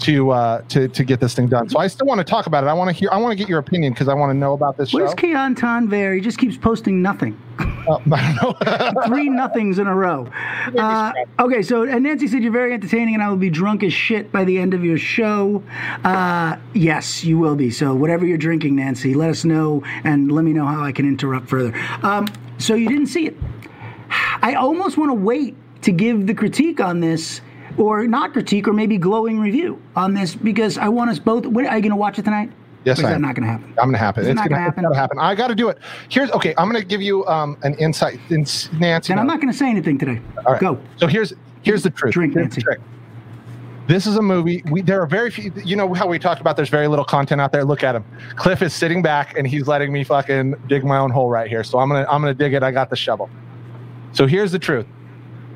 to uh, to to get this thing done. So I still want to talk about it. I want to hear. I want to get your opinion because I want to know about this is Keon Tanver? He just keeps posting nothing. Uh, (laughs) I don't know. (laughs) Three nothings in a row. Uh, okay, so and Nancy said you're very entertaining, and I will be drunk as shit by the end of your show. Uh, yes, you will be. So whatever you're drinking, Nancy, let us know and let me know how I can interrupt further. Um, so you didn't see it. (sighs) I almost want to wait to give the critique on this, or not critique, or maybe glowing review on this because I want us both. What, are you going to watch it tonight? Yes, I am. not going to happen? I'm gonna happen. Is it It's not gonna, gonna it's happen? gotta happen. I got to do it. Here's okay. I'm gonna give you um, an insight. In, Nancy, Then I'm not going to say anything today. All right. Go. So here's here's the truth. Drink, Here's Nancy. This is a movie. We there are very few. You know how we talked about. There's very little content out there. Look at him. Cliff is sitting back and he's letting me fucking dig my own hole right here. So I'm gonna I'm gonna dig it. I got the shovel. So here's the truth.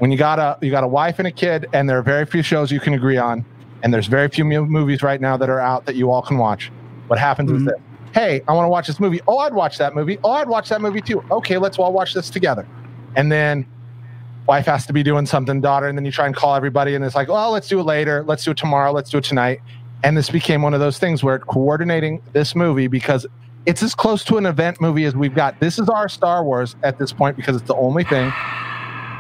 When you got a you got a wife and a kid, and there are very few shows you can agree on, and there's very few movies right now that are out that you all can watch. What happens is Mhm. this. Hey, I want to watch this movie. Oh, I'd watch that movie. Oh, I'd watch that movie too. Okay, let's all watch this together. And then wife has to be doing something, daughter, and then you try and call everybody, and it's like, well, let's do it later. Let's do it tomorrow. Let's do it tonight. And this became one of those things where coordinating this movie because it's as close to an event movie as we've got. This is our Star Wars at this point because it's the only thing.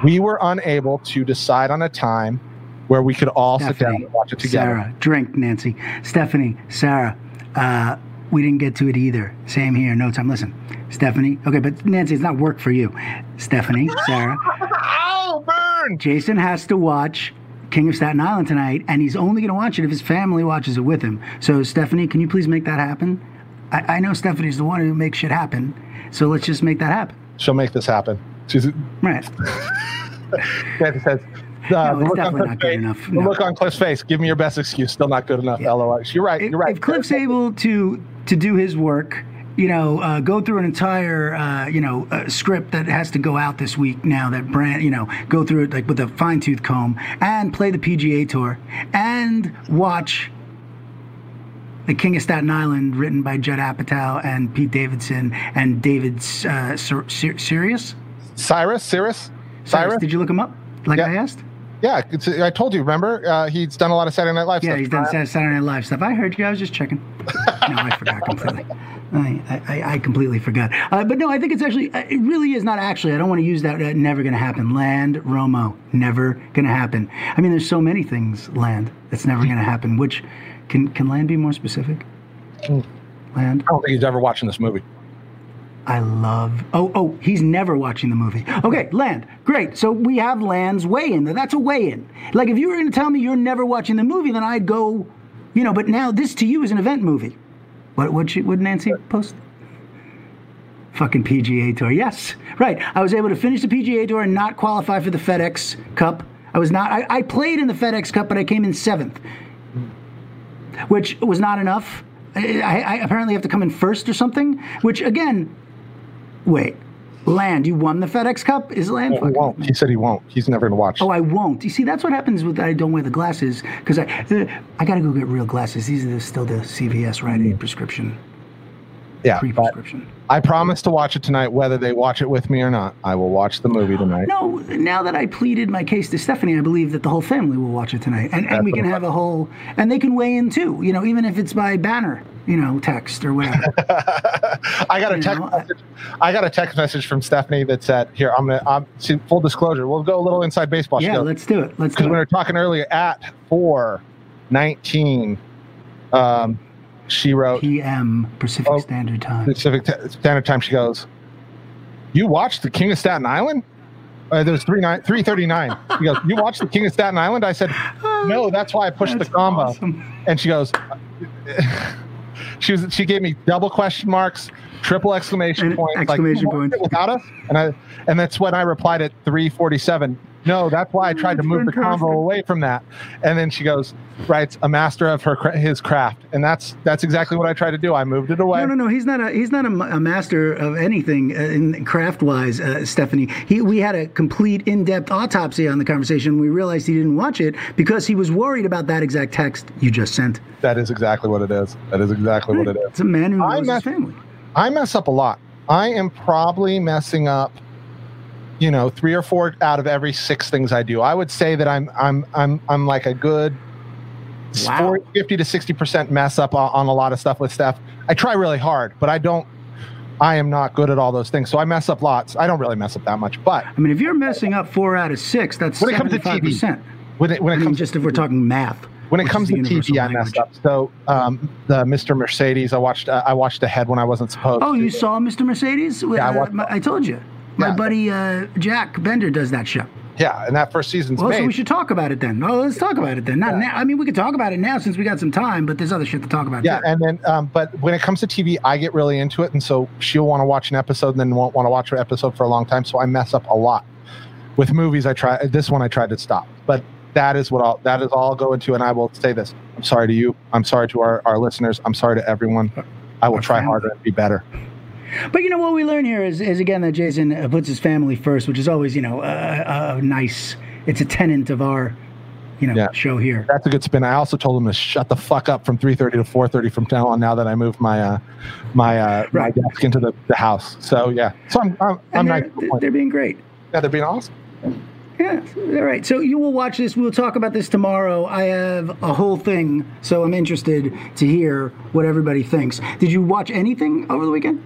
We were unable to decide on a time where we could all sit down and watch it together. Sarah, drink, Nancy. Stephanie, Sarah, uh, we didn't get to it either. Same here, no time. Listen, Stephanie. Okay, but Nancy, it's not work for you. Stephanie, Sarah, (laughs) Ow, burn! Jason has to watch King of Staten Island tonight, and he's only going to watch it if his family watches it with him. So, Stephanie, can you please make that happen? I, I know Stephanie's the one who makes shit happen, so let's just make that happen. She'll make this happen. She's, Right. (laughs) Nancy says, No, it's look on definitely Cliff's not good face- enough, no. look on Cliff's face. Give me your best excuse. Still not good enough. Yeah. LOL. You're right. if, You're right. if Cliff's able to to do his work, you know, uh, go through an entire, uh, you know, uh, script that has to go out this week now. That brand, you know, go through it like with a fine tooth comb and play the PGA Tour and watch. The King of Staten Island, written by Judd Apatow and Pete Davidson and David uh, Sir, Sir, Sirius. Sirus, Sirus, Sirus, did you look him up? Like Yeah. I asked? Yeah, it's, I told you. Remember, uh, he's done a lot of Saturday Night Live stuff. Yeah, stuff. he's done Sat- Saturday Night Live stuff. I heard you. I was just checking. (laughs) no, I forgot completely. I, I, I completely forgot. Uh, but no, I think it's actually, uh, it really is not actually. I don't want to use that. Uh, never going to happen. Land, Romo, never going to happen. I mean, there's so many things, land, that's never going to happen. Which, can, can land be more specific? Land. I don't think he's ever watching this movie. I love. Oh, oh, he's never watching the movie. Okay, Land. Great. So we have Land's weigh in. That's a weigh in. Like, if you were going to tell me you're never watching the movie, then I'd go, you know, but now this to you is an event movie. What would she, would Nancy post? Fucking PGA Tour. Yes. Right. I was able to finish the PGA Tour and not qualify for the FedEx Cup. I was not, I, I played in the FedEx Cup, but I came in seventh, which was not enough. I, I, I apparently have to come in first or something, which again, Wait, Land, you won the FedEx Cup? Is Land He won't. He said he won't. He's never going to watch. Oh, I won't. You see, that's what happens with I don't wear the glasses because I I got to go get real glasses. These are the, still the CVS Rite Aid hmm. prescription, yeah, but pre-prescription. I promise to watch it tonight, whether they watch it with me or not. I will watch the movie tonight. No, now that I pleaded my case to Stephanie, I believe that the whole family will watch it tonight, and, and we can have a whole, and they can weigh in too. You know, even if it's by banner, you know, text or whatever. (laughs) I got a text know, I- message. I got a text message from Stephanie that said, "Here, I'm gonna. I'm see, full disclosure. We'll go a little inside baseball. Yeah, let's do it. Let's because we were talking earlier at four nineteen, um, she wrote PM Pacific Oh, Standard Time. Pacific T- Standard Time. She goes, "You watched the King of Staten Island?" Uh, there was three nine three thirty nine. She goes, "You watched the King of Staten Island?" I said, "No, that's why I pushed That's the combo." awesome. And she goes, (laughs) she was she gave me double question marks, triple exclamation And points, exclamation like, "You points. without us, and I and that's when I replied at three forty seven. No, that's why I tried to move the combo away from that. And then she goes, writes a master of her his craft, and that's that's exactly what I tried to do. I moved it away. No, no, no. He's not a he's not a, a master of anything uh, in craft wise, uh, Stephanie. He we had a complete in depth autopsy on the conversation. We realized he didn't watch it because he was worried about that exact text you just sent. That is exactly what it is. That is exactly what it is. It's a man who I knows his family. I mess up a lot. I am probably messing up, you know, three or four out of every six things I do. I would say that I'm I'm I'm I'm like a good Wow. 40, 50 to 60 percent mess up on, on a lot of stuff with Steph. I try really hard, but I don't. I am not good at all those things, so I mess up lots. I don't really mess up that much, but I mean, if you're messing up four out of six, that's When it comes to TV, percent. when it when I it mean, comes just if we're talking math. when it comes to TV, I messed up. So um, the Mr. Mercedes, I watched uh, I watched ahead when I wasn't supposed. To Oh, to. you saw Mr. Mercedes? Yeah, I Uh, watched- I told you. My Yeah. buddy uh, Jack Bender does that show. Yeah, and that first season's Well, made. so we should talk about it then. Well, let's talk about it then. Not Yeah. now. I mean, we could talk about it now since we got some time, but there's other shit to talk about. Yeah, too. and then um, but when it comes to TV, I get really into it, and so she'll want to watch an episode and then won't want to watch an episode for a long time. So I mess up a lot. With movies, I try this one I tried to stop, but that is what I'll that is all I'll go into, and I will say this: I'm sorry to you, I'm sorry to our, our listeners, I'm sorry to everyone. I will Our try family. harder and be better. But you know what we learn here is, is again that Jason puts his family first, which is always you know a, a nice. It's a tenant of our, you know, Yeah. show here. That's a good spin. I also told him to shut the fuck up from 3:30 to 4:30 from now on. Now that I moved my uh, my uh, Right. my desk into the, the house, so yeah. So I'm I'm, I'm And nice. they're, they're being great. Yeah, they're being awesome. Yeah, all right. So you will watch this. We'll talk about this tomorrow. I have a whole thing, so I'm interested to hear what everybody thinks. Did you watch anything over the weekend?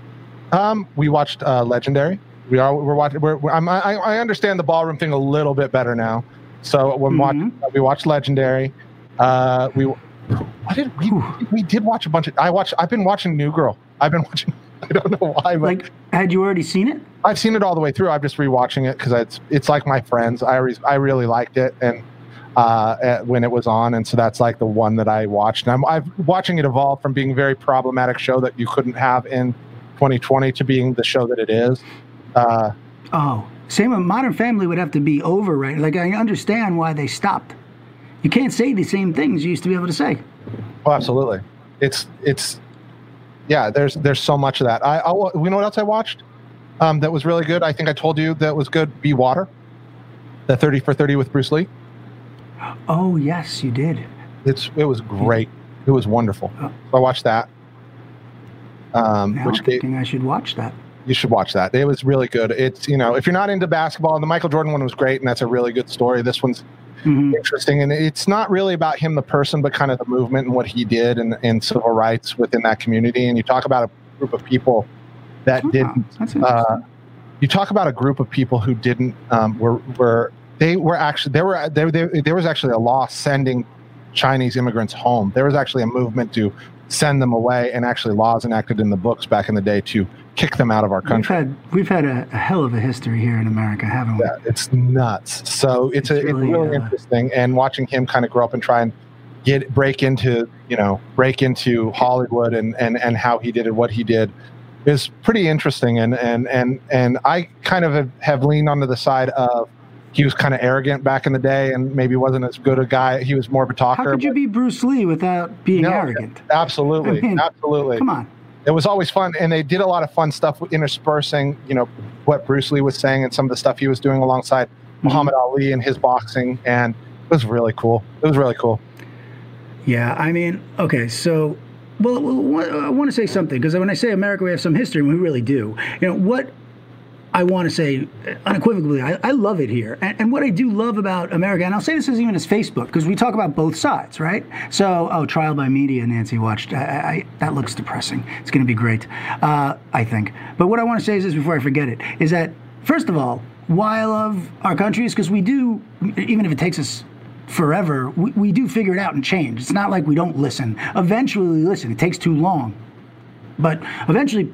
Um, we watched uh, Legendary. We are we're watching. We're, we're, I'm, I, I understand the ballroom thing a little bit better now. So when watch, we watched Legendary. Uh, we what did we we did watch a bunch of. I watched. I've been watching New Girl. I've been (laughs) watching. I don't know why, but Like, had you already seen it? I've seen it all the way through. I'm just rewatching it because it's it's like my friends. I re- I really liked it and uh, at- when it was on, and so that's like the one that I watched. And I'm I've watching it evolve from being a very problematic show that you couldn't have in 2020 to being the show that it is. Uh, Oh, Same with Modern Family would have to be over, right? Like I understand why they stopped. You can't say the same things you used to be able to say. Oh, absolutely. It's it's yeah. There's there's so much of that. I I wa- you know what else I watched um, that was really good. I think I told you that was good. Be Water, the thirty for thirty with Bruce Lee. Oh yes, you did. It's it was great. It was wonderful. Oh. So I watched that. Um, which thinking I should watch that. you should watch that. It was really good. It's you know if you're not into basketball, the Michael Jordan one was great, and that's a really good story. This one's Mhm. interesting, and it's not really about him the person, but kind of the movement and what he did and, and civil rights within that community. And you talk about a group of people that Oh, didn't. Uh, you talk about a group of people who didn't um, were were they were actually there were there, there there was actually a law sending Chinese immigrants home. There was actually a movement to send them away, and actually laws enacted in the books back in the day to kick them out of our country. we've had we've had a, a hell of a history here in America, haven't we? Yeah, it's nuts. So it's, It's a, really, it's really uh, interesting, and watching him kind of grow up and try and get break into you know break into Hollywood and and and how he did it, what he did, is pretty interesting. And and and and I kind of have, have leaned onto the side of he was kind of arrogant back in the day, and maybe wasn't as good a guy. He was more of a talker. How could you be Bruce Lee without being No, arrogant? Absolutely, (laughs) I mean, absolutely. Come on. it was always fun and they did a lot of fun stuff interspersing you know what bruce lee was saying and some of the stuff he was doing alongside Mm-hmm. muhammad ali and his boxing and it was really cool it was really cool Yeah, I mean, okay, so, well, well, I want to say something because when I say America, we have some history, and we really do. You know, what I want to say unequivocally, I, I love it here. And, and what I do love about America, and I'll say this as even as Facebook, because we talk about both sides, right? So, oh, trial by media, Nancy watched. I, I, that looks depressing. It's going to be great, uh, I think. But what I want to say is this before I forget it is that, first of all, why I love our country is because we do, even if it takes us forever, we, we do figure it out and change. It's not like we don't listen. Eventually, listen. It takes too long. But eventually,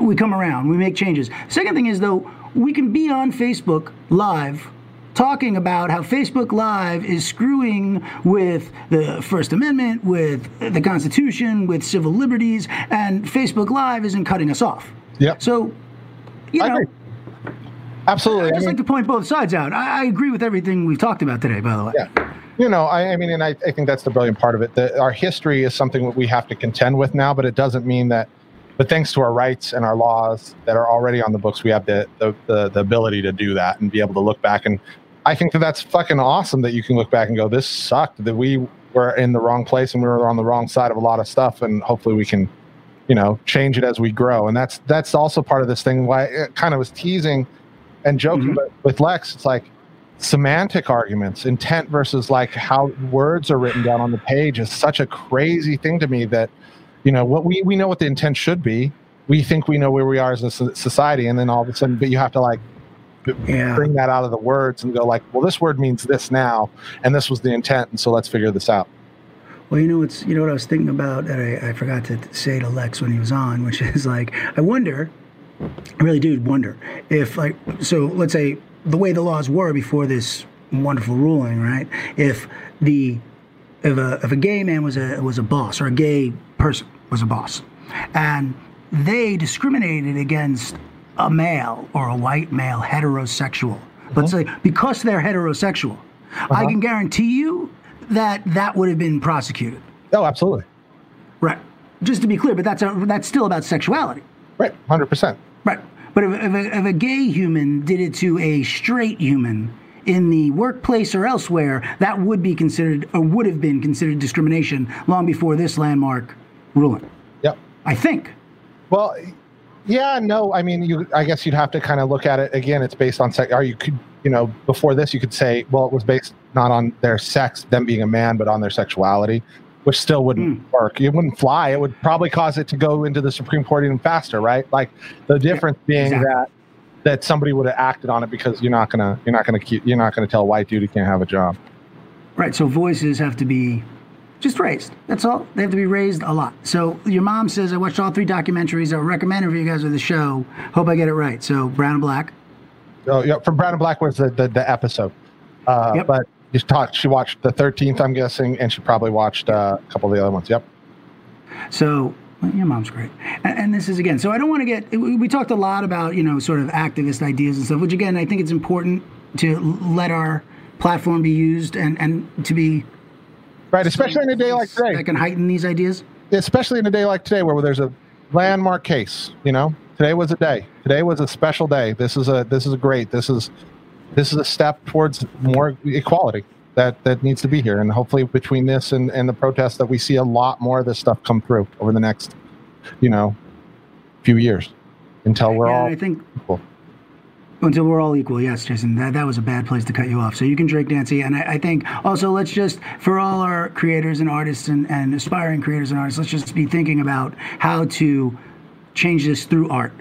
we come around, we make changes. Second thing is, though, we can be on Facebook Live talking about how Facebook Live is screwing with the First Amendment, with the Constitution, with civil liberties, and Facebook Live isn't cutting us off. Yeah. So, you I know, absolutely I I just mean, like to point both sides out. I, I agree with everything we've talked about today, by the way. yeah you know I, I mean and I, I think that's the brilliant part of it that our history is something that we have to contend with now but it doesn't mean that but thanks to our rights and our laws that are already on the books we have the the, the, the ability to do that and be able to look back and I think that that's fucking awesome that you can look back and go, this sucked, that we were in the wrong place and we were on the wrong side of a lot of stuff. And hopefully we can, you know, change it as we grow. And that's, that's also part of this thing why it kind of was teasing and joking Mhm. but with Lex. It's like semantic arguments, intent versus like how words are written down on the page is such a crazy thing to me that, you know, what we, we know what the intent should be. We think we know where we are as a society. And then all of a sudden, but you have to like, Yeah. bring that out of the words and go like, well, this word means this now, and this was the intent, and so let's figure this out. Well, you know what's you know what I was thinking about that I, I forgot to say to Lex when he was on, which (laughs) is like I wonder, I really do wonder if like so let's say the way the laws were before this wonderful ruling, right? If the if a if a gay man was a was a boss or a gay person was a boss, and they discriminated against a male or a white male heterosexual, let's uh-huh. say because they're heterosexual, I uh-huh. can guarantee you that that would have been prosecuted. Oh, absolutely, Right. Just to be clear, but that's a, that's still about sexuality. right, hundred percent. Right. But if, if, a, if a gay human did it to a straight human in the workplace or elsewhere, that would be considered or would have been considered discrimination long before this landmark ruling. Yep. I think. Well, yeah, no, I mean, you. I guess you'd have to kind of look at it again. It's based on sex. Are you could, you know, before this, you could say, well, it was based not on their sex, them being a man, but on their sexuality, which still wouldn't hmm. work. It wouldn't fly. It would probably cause it to go into the Supreme Court even faster, right? Like the difference being exactly. that that somebody would have acted on it because you're not gonna you're not gonna keep you're not gonna tell a white dude he can't have a job. Right. So voices have to be just raised. That's all. They have to be raised a lot. So your mom says, I watched all three documentaries. I recommend for you guys with the show. Hope I get it right. So Brown and Black. Oh yeah, from Brown and Black was the the, the episode, uh, Yep. but you talked. She watched the thirteenth, I'm guessing, and she probably watched uh, a couple of the other ones. Yep. So Your mom's great, and, and, this is again. So I don't want to get. We, we talked a lot about you know sort of activist ideas and stuff, which again I think it's important to let our platform be used and and to be right, especially in a day like today that can heighten these ideas. Especially in a day like today, where there's a landmark case. You know, today was a day. Today was a special day. This is a this is a great. This is this is a step towards more equality that that needs to be here. And hopefully, between this and, and the protests, that we see a lot more of this stuff come through over the next, you know, few years until we're yeah, all. I think. Equal. Oh, Until we're all equal, yes, Jason. That, that was a bad place to cut you off. So you can drink, Nancy. And I, I think also let's just, for all our creators and artists and, and aspiring creators and artists, let's just be thinking about how to change this through art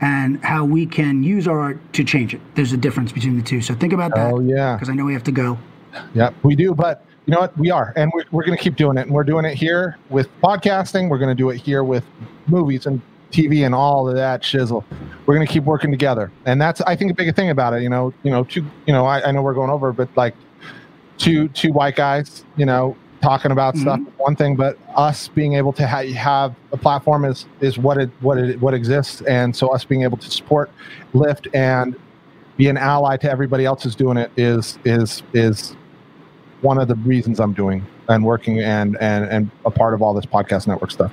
and how we can use our art to change it. There's a difference between the two. So think about that. Oh, yeah. Because I know we have to go. Yeah, we do. But you know what? We are. And we're, we're going to keep doing it. And we're doing it here with podcasting. We're going to do it here with movies and TV and all of that shizzle. We're going to keep working together. And that's, I think, a big thing about it. You know, you know, two, you know, I, I know we're going over, but like two, two white guys, you know, talking about mm-hmm. stuff one thing but us being able to ha- have a platform is is what it what it what exists and so us being able to support lift and be an ally to everybody else who's doing it is is is one of the reasons I'm doing and working and and and a part of all this podcast network stuff.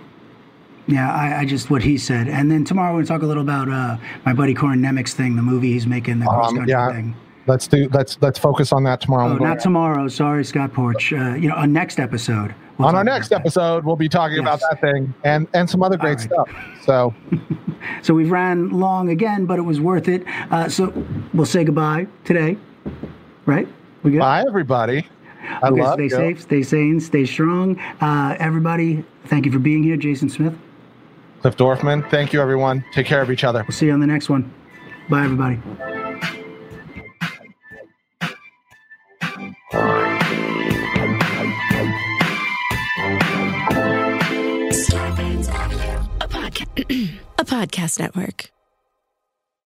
Yeah, I, I just what he said, and then tomorrow we're gonna talk a little about uh, my buddy Corin Nemec's thing, the movie he's making, the cross country um, yeah. thing. Let's do let's let's focus on that tomorrow. Oh, not tomorrow. Sorry, Scott Porch. Uh, you know, on next episode. We'll on our next episode, we'll be talking yes. about that thing and and some other great right. stuff. So, (laughs) so we've ran long again, but it was worth it. Uh, so we'll say goodbye today, right? We good? Bye, everybody. I okay, love stay you. safe, stay sane, stay strong. Uh, everybody, thank you for being here. Jason Smith. Cliff Dorfman. Thank you, everyone. Take care of each other. We'll see you on the next one. Bye, everybody. a (clears throat) podcast network.